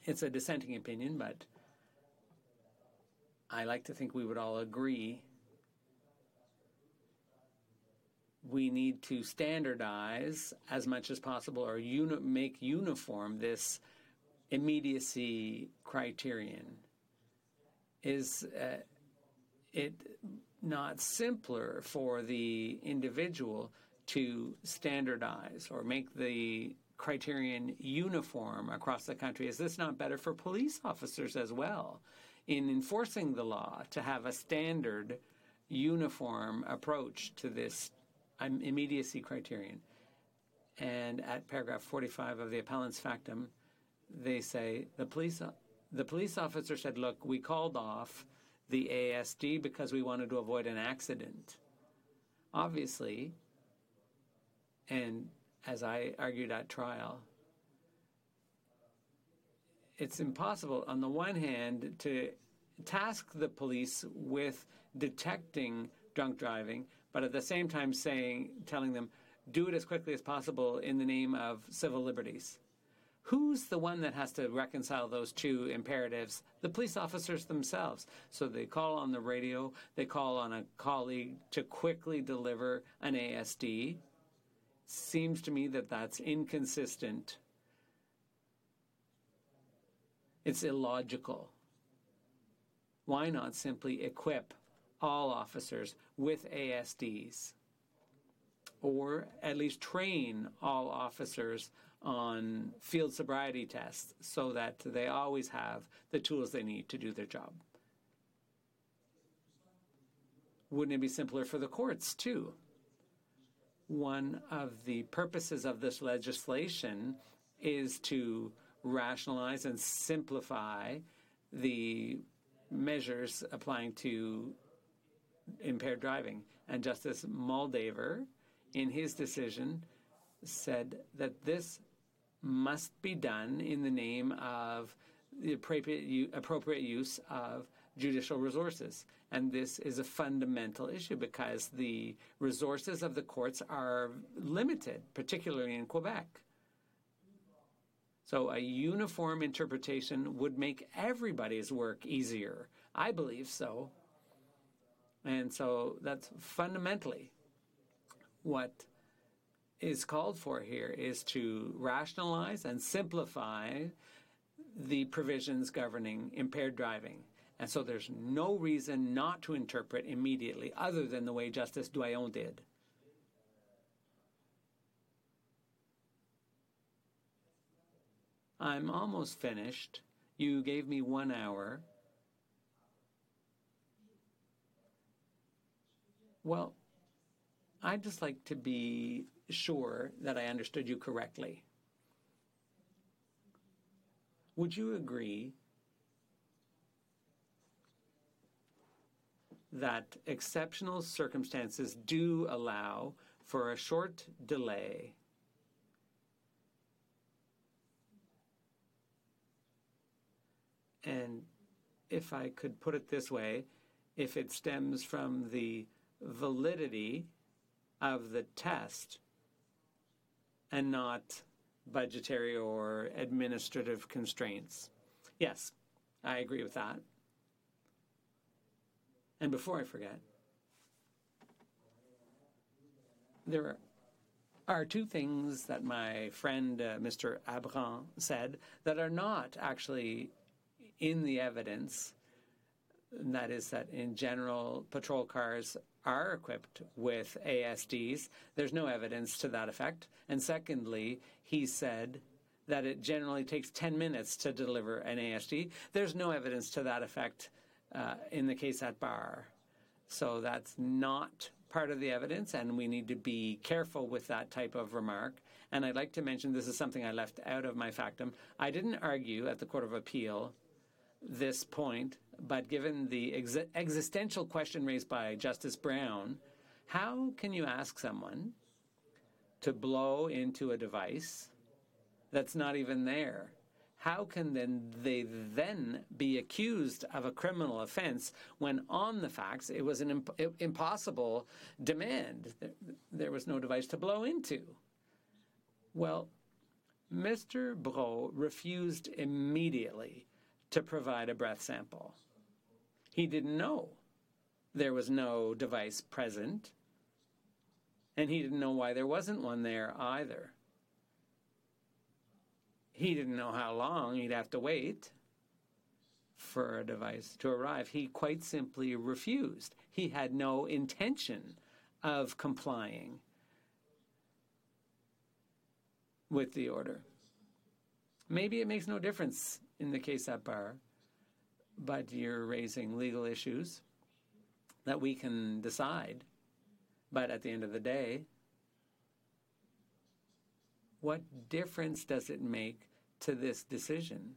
It's a dissenting opinion, but I like to think we would all agree we need to standardize as much as possible or uni- make uniform this immediacy criterion. Is uh, it not simpler for the individual to standardize or make the criterion uniform across the country? Is this not better for police officers as well in enforcing the law to have a standard, uniform approach to this um, immediacy criterion? And at paragraph 45 of the appellant's factum, they say the police the police officer said, "Look, we called off the ASD because we wanted to avoid an accident." Obviously, And as I argued at trial, it's impossible, on the one hand, to task the police with detecting drunk driving, but at the same time saying, telling them, do it as quickly as possible in the name of civil liberties. Who's the one that has to reconcile those two imperatives? The police officers themselves. So they call on the radio, they call on a colleague to quickly deliver an ASD. Seems to me that that's inconsistent. It's illogical. Why not simply equip all officers with ASDs? Or at least train all officers on field sobriety tests so that they always have the tools they need to do their job. Wouldn't it be simpler for the courts, too? One of the purposes of this legislation is to rationalize and simplify the measures applying to impaired driving. And Justice Moldaver, in his decision, said that this must be done in the name of the appropriate, appropriate use of judicial resources. And this is a fundamental issue because the resources of the courts are limited, particularly in Quebec. So a uniform interpretation would make everybody's work easier. I believe so. And so that's fundamentally what is called for here is to rationalize and simplify the provisions governing impaired driving. And so there's no reason not to interpret immediately other than the way Justice Doyon did. I'm almost finished. You gave me one hour. Well, I'd just like to be sure that I understood you correctly. Would you agree that exceptional circumstances do allow for a short delay and if I could put it this way, if it stems from the validity of the test and not budgetary or administrative constraints. Yes, I agree with that. And before I forget, there are two things that my friend uh, Mr. Abran said that are not actually in the evidence. And that is that in general, patrol cars are equipped with ASDs. There's no evidence to that effect. And secondly, he said that it generally takes 10 minutes to deliver an ASD. There's no evidence to that effect Uh, in the case at bar. So that's not part of the evidence, and we need to be careful with that type of remark. And I'd like to mention this is something I left out of my factum. I didn't argue at the Court of Appeal this point but given the ex- existential question raised by Justice Brown, how can you ask someone to blow into a device that's not even there? How can then they then be accused of a criminal offense when on the facts it was an imp- impossible demand? There, was no device to blow into. Well, Mr. Breault refused immediately to provide a breath sample. He didn't know there was no device present, and he didn't know why there wasn't one there either. He didn't know how long he'd have to wait for a device to arrive. He quite simply refused. He had no intention of complying with the order. Maybe it makes no difference in the case at bar but you're raising legal issues that we can decide. But at the end of the day, what difference does it make to this decision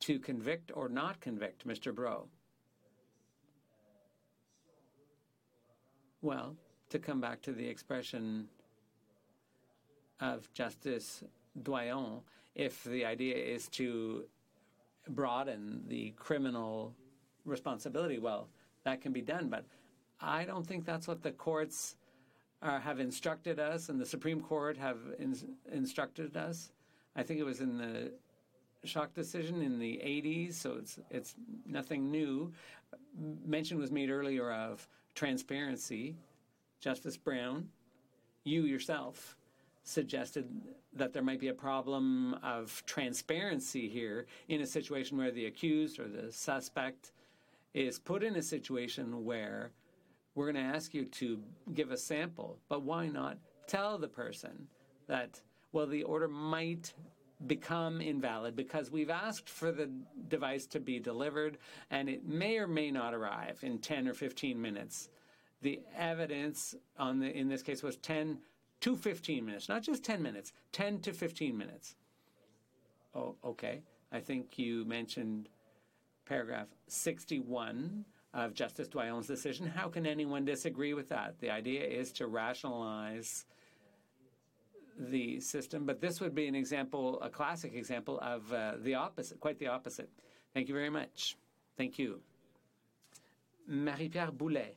to convict or not convict Mr. Breault? Well, to come back to the expression of Justice Doyon, if the idea is to broaden the criminal responsibility, well, that can be done. But I don't think that's what the courts uh, have instructed us, and the Supreme Court have in, instructed us. I think it was in the Shock decision in the 80s, so it's it's nothing new. Mention was made earlier of transparency. Justice Brown, you yourself suggested that there might be a problem of transparency here in a situation where the accused or the suspect is put in a situation where we're going to ask you to give a sample, but why not tell the person that, well, the order might become invalid because we've asked for the device to be delivered and it may or may not arrive in 10 or 15 minutes. The evidence on the in this case was 10 to 15 minutes, not just 10 minutes, 10 to 15 minutes. Oh, okay. I think you mentioned paragraph 61 of Justice Doyon's decision. How can anyone disagree with that? The idea is to rationalize the system, but this would be an example, a classic example of uh, the opposite, quite the opposite. Thank you very much. Thank you. Marie-Pierre Boulet.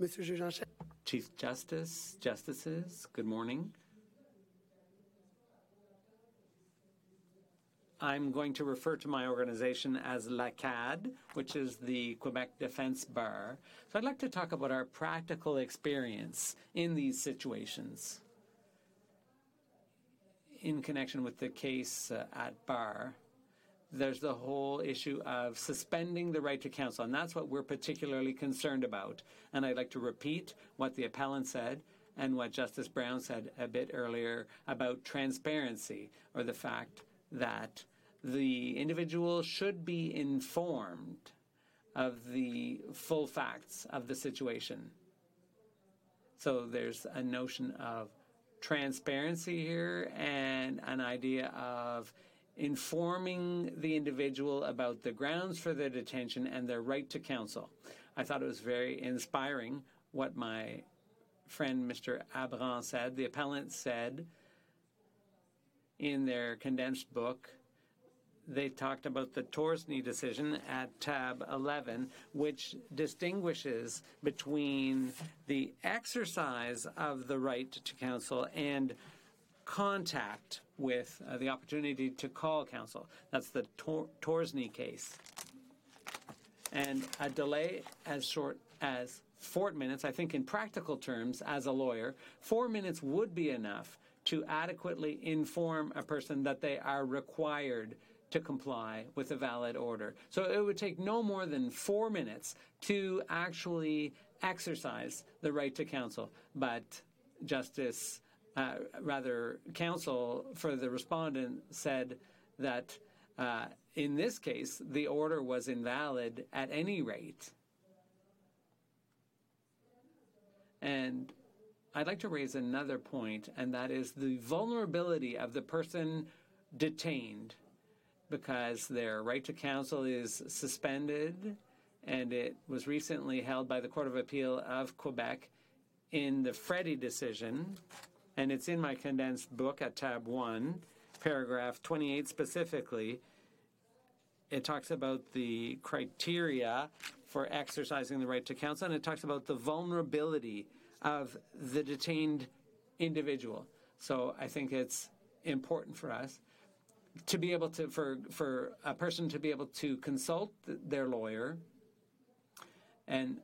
Mr. Juge Chief Justice, Justices, good morning. I'm going to refer to my organization as LACAD, which is the Quebec Defense Bar. So I'd like to talk about our practical experience in these situations in connection with the case uh, at bar there's the whole issue of suspending the right to counsel, and that's what we're particularly concerned about. And I'd like to repeat what the appellant said and what Justice Brown said a bit earlier about transparency, or the fact that the individual should be informed of the full facts of the situation. So there's a notion of transparency here and an idea of informing the individual about the grounds for their detention and their right to counsel. I thought it was very inspiring what my friend Mr. Abran said. The appellant said in their condensed book, they talked about the Torsney decision at tab 11, which distinguishes between the exercise of the right to counsel and contact with uh, the opportunity to call counsel. That's the Tor- Torsney case. And a delay as short as four minutes, I think in practical terms, as a lawyer, four minutes would be enough to adequately inform a person that they are required to comply with a valid order. So it would take no more than four minutes to actually exercise the right to counsel. But Justice uh, rather, counsel for the respondent said that uh, in this case, the order was invalid at any rate. And I'd like to raise another point, and that is the vulnerability of the person detained because their right to counsel is suspended, and it was recently held by the Court of Appeal of Quebec in the Freddie decision and it's in my condensed book at tab 1, paragraph 28 specifically. It talks about the criteria for exercising the right to counsel, and it talks about the vulnerability of the detained individual. So I think it's important for us to be able to, for, for a person to be able to consult their lawyer and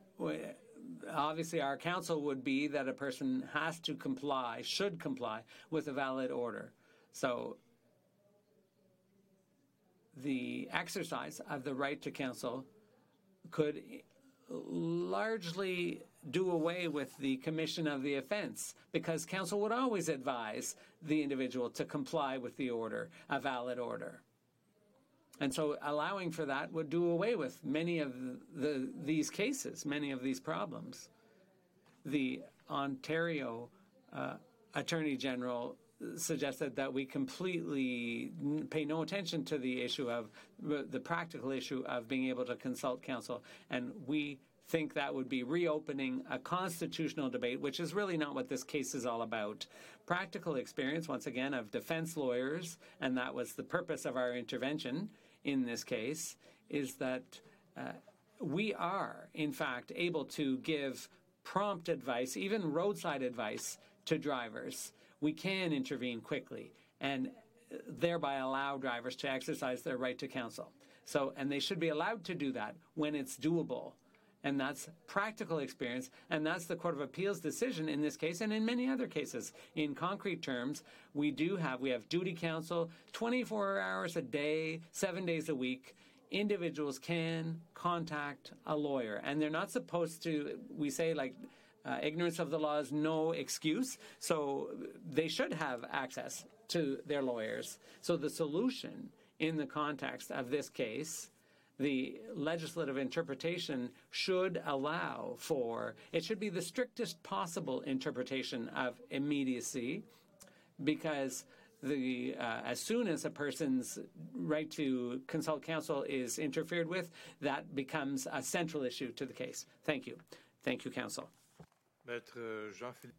obviously our counsel would be that a person has to comply, should comply with a valid order. So the exercise of the right to counsel could largely do away with the commission of the offense because counsel would always advise the individual to comply with the order, a valid order. And so allowing for that would do away with many of the, these cases, many of these problems. the Ontario uh, Attorney General suggested that we completely pay no attention to the issue of the practical issue of being able to consult counsel. And we think that would be reopening a constitutional debate, which is really not what this case is all about. Practical experience, once again, of defense lawyers, and that was the purpose of our intervention in this case, is that uh, we are, in fact, able to give prompt advice, even roadside advice, to drivers. We can intervene quickly and thereby allow drivers to exercise their right to counsel. So, and they should be allowed to do that when it's doable. And that's practical experience. And that's the Court of Appeals decision in this case and in many other cases. In concrete terms, we do have, we have duty counsel 24 hours a day, seven days a week individuals can contact a lawyer and they're not supposed to we say like uh, ignorance of the law is no excuse so they should have access to their lawyers so the solution in the context of this case the legislative interpretation should allow for it should be the strictest possible interpretation of immediacy because the uh, as soon as a person's right to consult counsel is interfered with, that becomes a central issue to the case. Thank you. Thank you, counsel. Maître Jean-Philippe.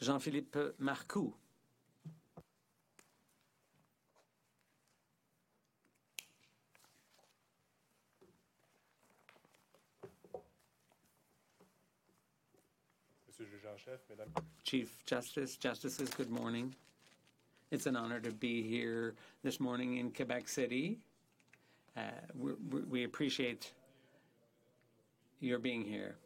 Jean-Philippe Marcoux. Chief Justice, Justices, good morning. It's an honor to be here this morning in Quebec City. Uh, we, we appreciate your being here.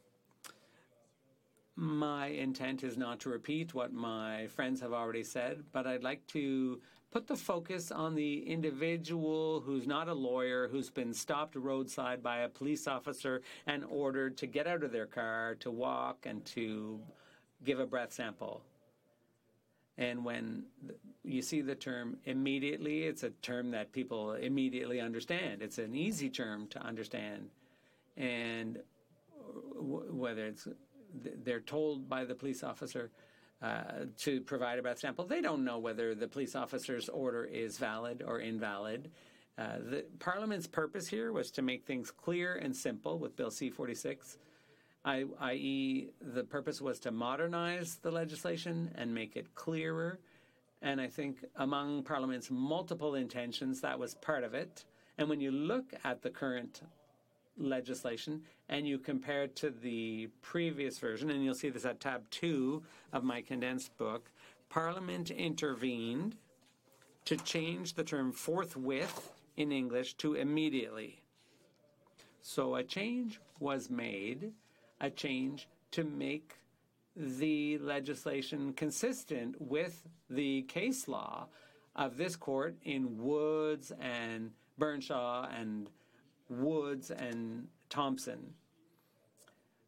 My intent is not to repeat what my friends have already said, but I'd like to put the focus on the individual who's not a lawyer, who's been stopped roadside by a police officer and ordered to get out of their car, to walk, and to give a breath sample. And when you see the term immediately, it's a term that people immediately understand. It's an easy term to understand. And whether it's they're told by the police officer uh, to provide a breath sample, they don't know whether the police officer's order is valid or invalid. Uh, the Parliament's purpose here was to make things clear and simple with Bill C 46 i.e., the purpose was to modernize the legislation and make it clearer. And I think among Parliament's multiple intentions, that was part of it. And when you look at the current legislation and you compare it to the previous version, and you'll see this at tab two of my condensed book, Parliament intervened to change the term forthwith in English to immediately. So a change was made a change to make the legislation consistent with the case law of this court in Woods and Bernshaw and Woods and Thomsen.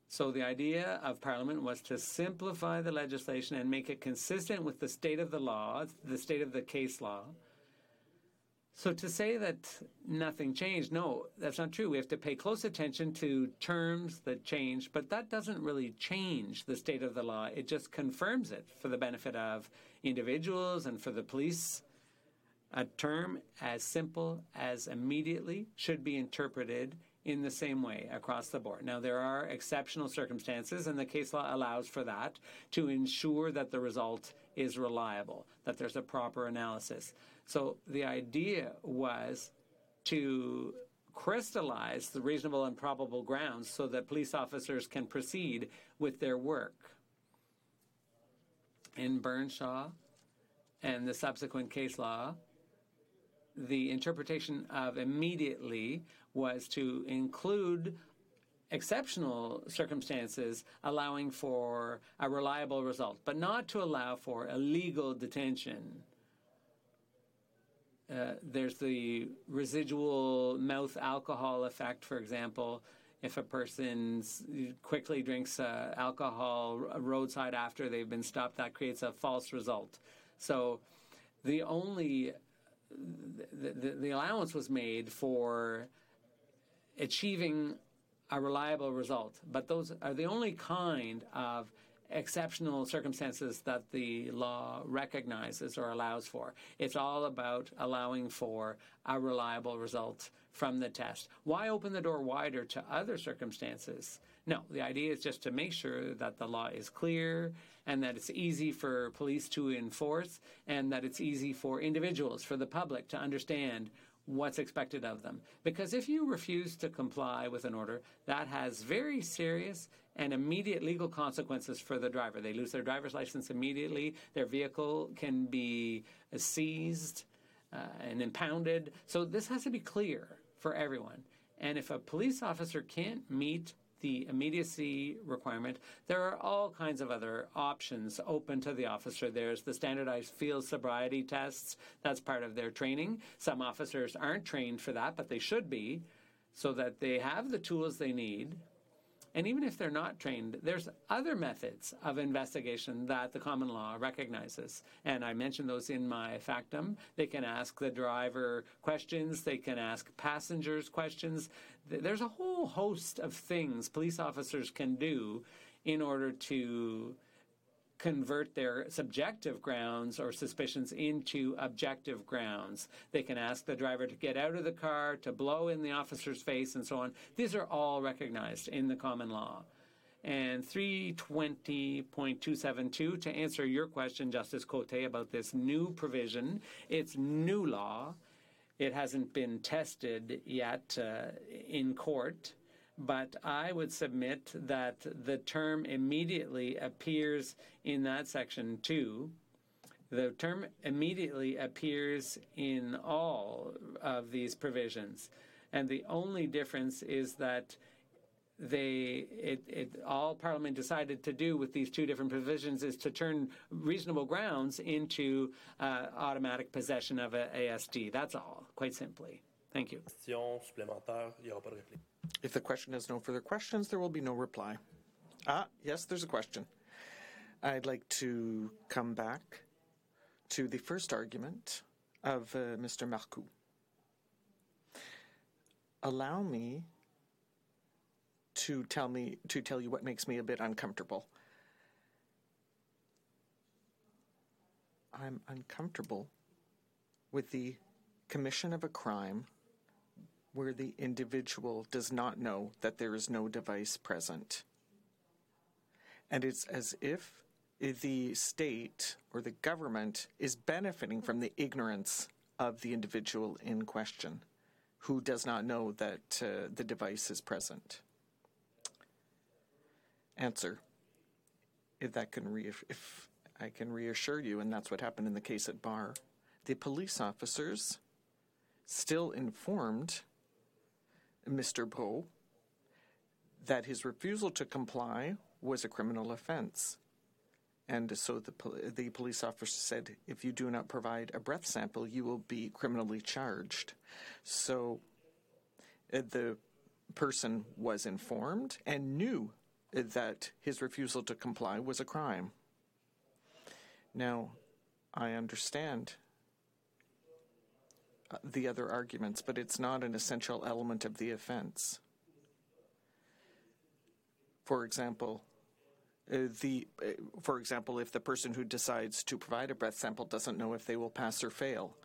So the idea of Parliament was to simplify the legislation and make it consistent with the state of the law, the state of the case law, so to say that nothing changed, no, that's not true. We have to pay close attention to terms that change, but that doesn't really change the state of the law. It just confirms it for the benefit of individuals and for the police. A term as simple as immediately should be interpreted in the same way across the board. Now, there are exceptional circumstances, and the case law allows for that to ensure that the result is reliable, that there's a proper analysis. So the idea was to crystallize the reasonable and probable grounds so that police officers can proceed with their work. In Bernshaw and the subsequent case law, the interpretation of immediately was to include exceptional circumstances allowing for a reliable result, but not to allow for illegal detention. Uh, there's the residual mouth alcohol effect, for example. If a person quickly drinks uh, alcohol roadside after they've been stopped, that creates a false result. So the only the, the, the allowance was made for achieving a reliable result. But those are the only kind of exceptional circumstances that the law recognizes or allows for. It's all about allowing for a reliable result from the test. Why open the door wider to other circumstances? No, the idea is just to make sure that the law is clear and that it's easy for police to enforce and that it's easy for individuals, for the public to understand what's expected of them. Because if you refuse to comply with an order, that has very serious and immediate legal consequences for the driver. They lose their driver's license immediately, their vehicle can be seized uh, and impounded. So this has to be clear for everyone. And if a police officer can't meet the immediacy requirement, there are all kinds of other options open to the officer. There's the standardized field sobriety tests. That's part of their training. Some officers aren't trained for that, but they should be so that they have the tools they need and even if they're not trained, there's other methods of investigation that the common law recognizes. And I mentioned those in my factum. They can ask the driver questions, they can ask passengers questions. There's a whole host of things police officers can do in order to convert their subjective grounds or suspicions into objective grounds. They can ask the driver to get out of the car, to blow in the officer's face, and so on. These are all recognized in the common law. And 320.272, to answer your question, Justice Cote, about this new provision, it's new law. It hasn't been tested yet uh, in court but I would submit that the term immediately appears in that section too. The term immediately appears in all of these provisions. And the only difference is that they it, it, all Parliament decided to do with these two different provisions is to turn reasonable grounds into uh, automatic possession of a ASD. That's all, quite simply. Thank you. If the question has no further questions, there will be no reply. Ah, yes, there's a question. I'd like to come back to the first argument of uh, Mr. Marcoux. Allow me to tell me to tell you what makes me a bit uncomfortable. I'm uncomfortable with the commission of a crime where the individual does not know that there is no device present. And it's as if the state or the government is benefiting from the ignorance of the individual in question who does not know that uh, the device is present. Answer. If that can re- if I can reassure you, and that's what happened in the case at Bar, the police officers still informed Mr. Breault that his refusal to comply was a criminal offense. And so the, the police officer said, if you do not provide a breath sample, you will be criminally charged. So uh, the person was informed and knew that his refusal to comply was a crime. Now, I understand the other arguments, but it's not an essential element of the offense. For example, uh, the uh, for example, if the person who decides to provide a breath sample doesn't know if they will pass or fail.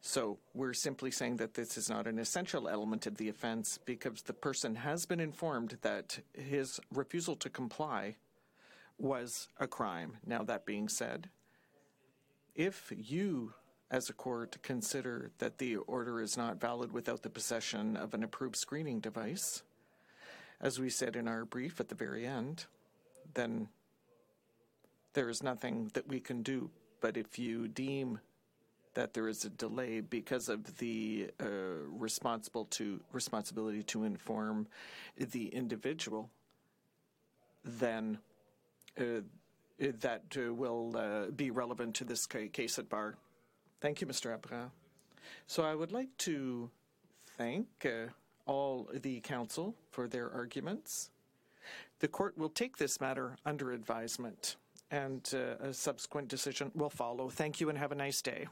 So we're simply saying that this is not an essential element of the offense because the person has been informed that his refusal to comply was a crime. Now, that being said, if you as a court consider that the order is not valid without the possession of an approved screening device, as we said in our brief at the very end, then there is nothing that we can do. But if you deem that there is a delay because of the uh, responsible to responsibility to inform the individual, then uh, that uh, will be relevant to this case at bar. Thank you, Mr. Abran. So I would like to thank uh, all the counsel for their arguments. The court will take this matter under advisement and uh, a subsequent decision will follow. Thank you and have a nice day.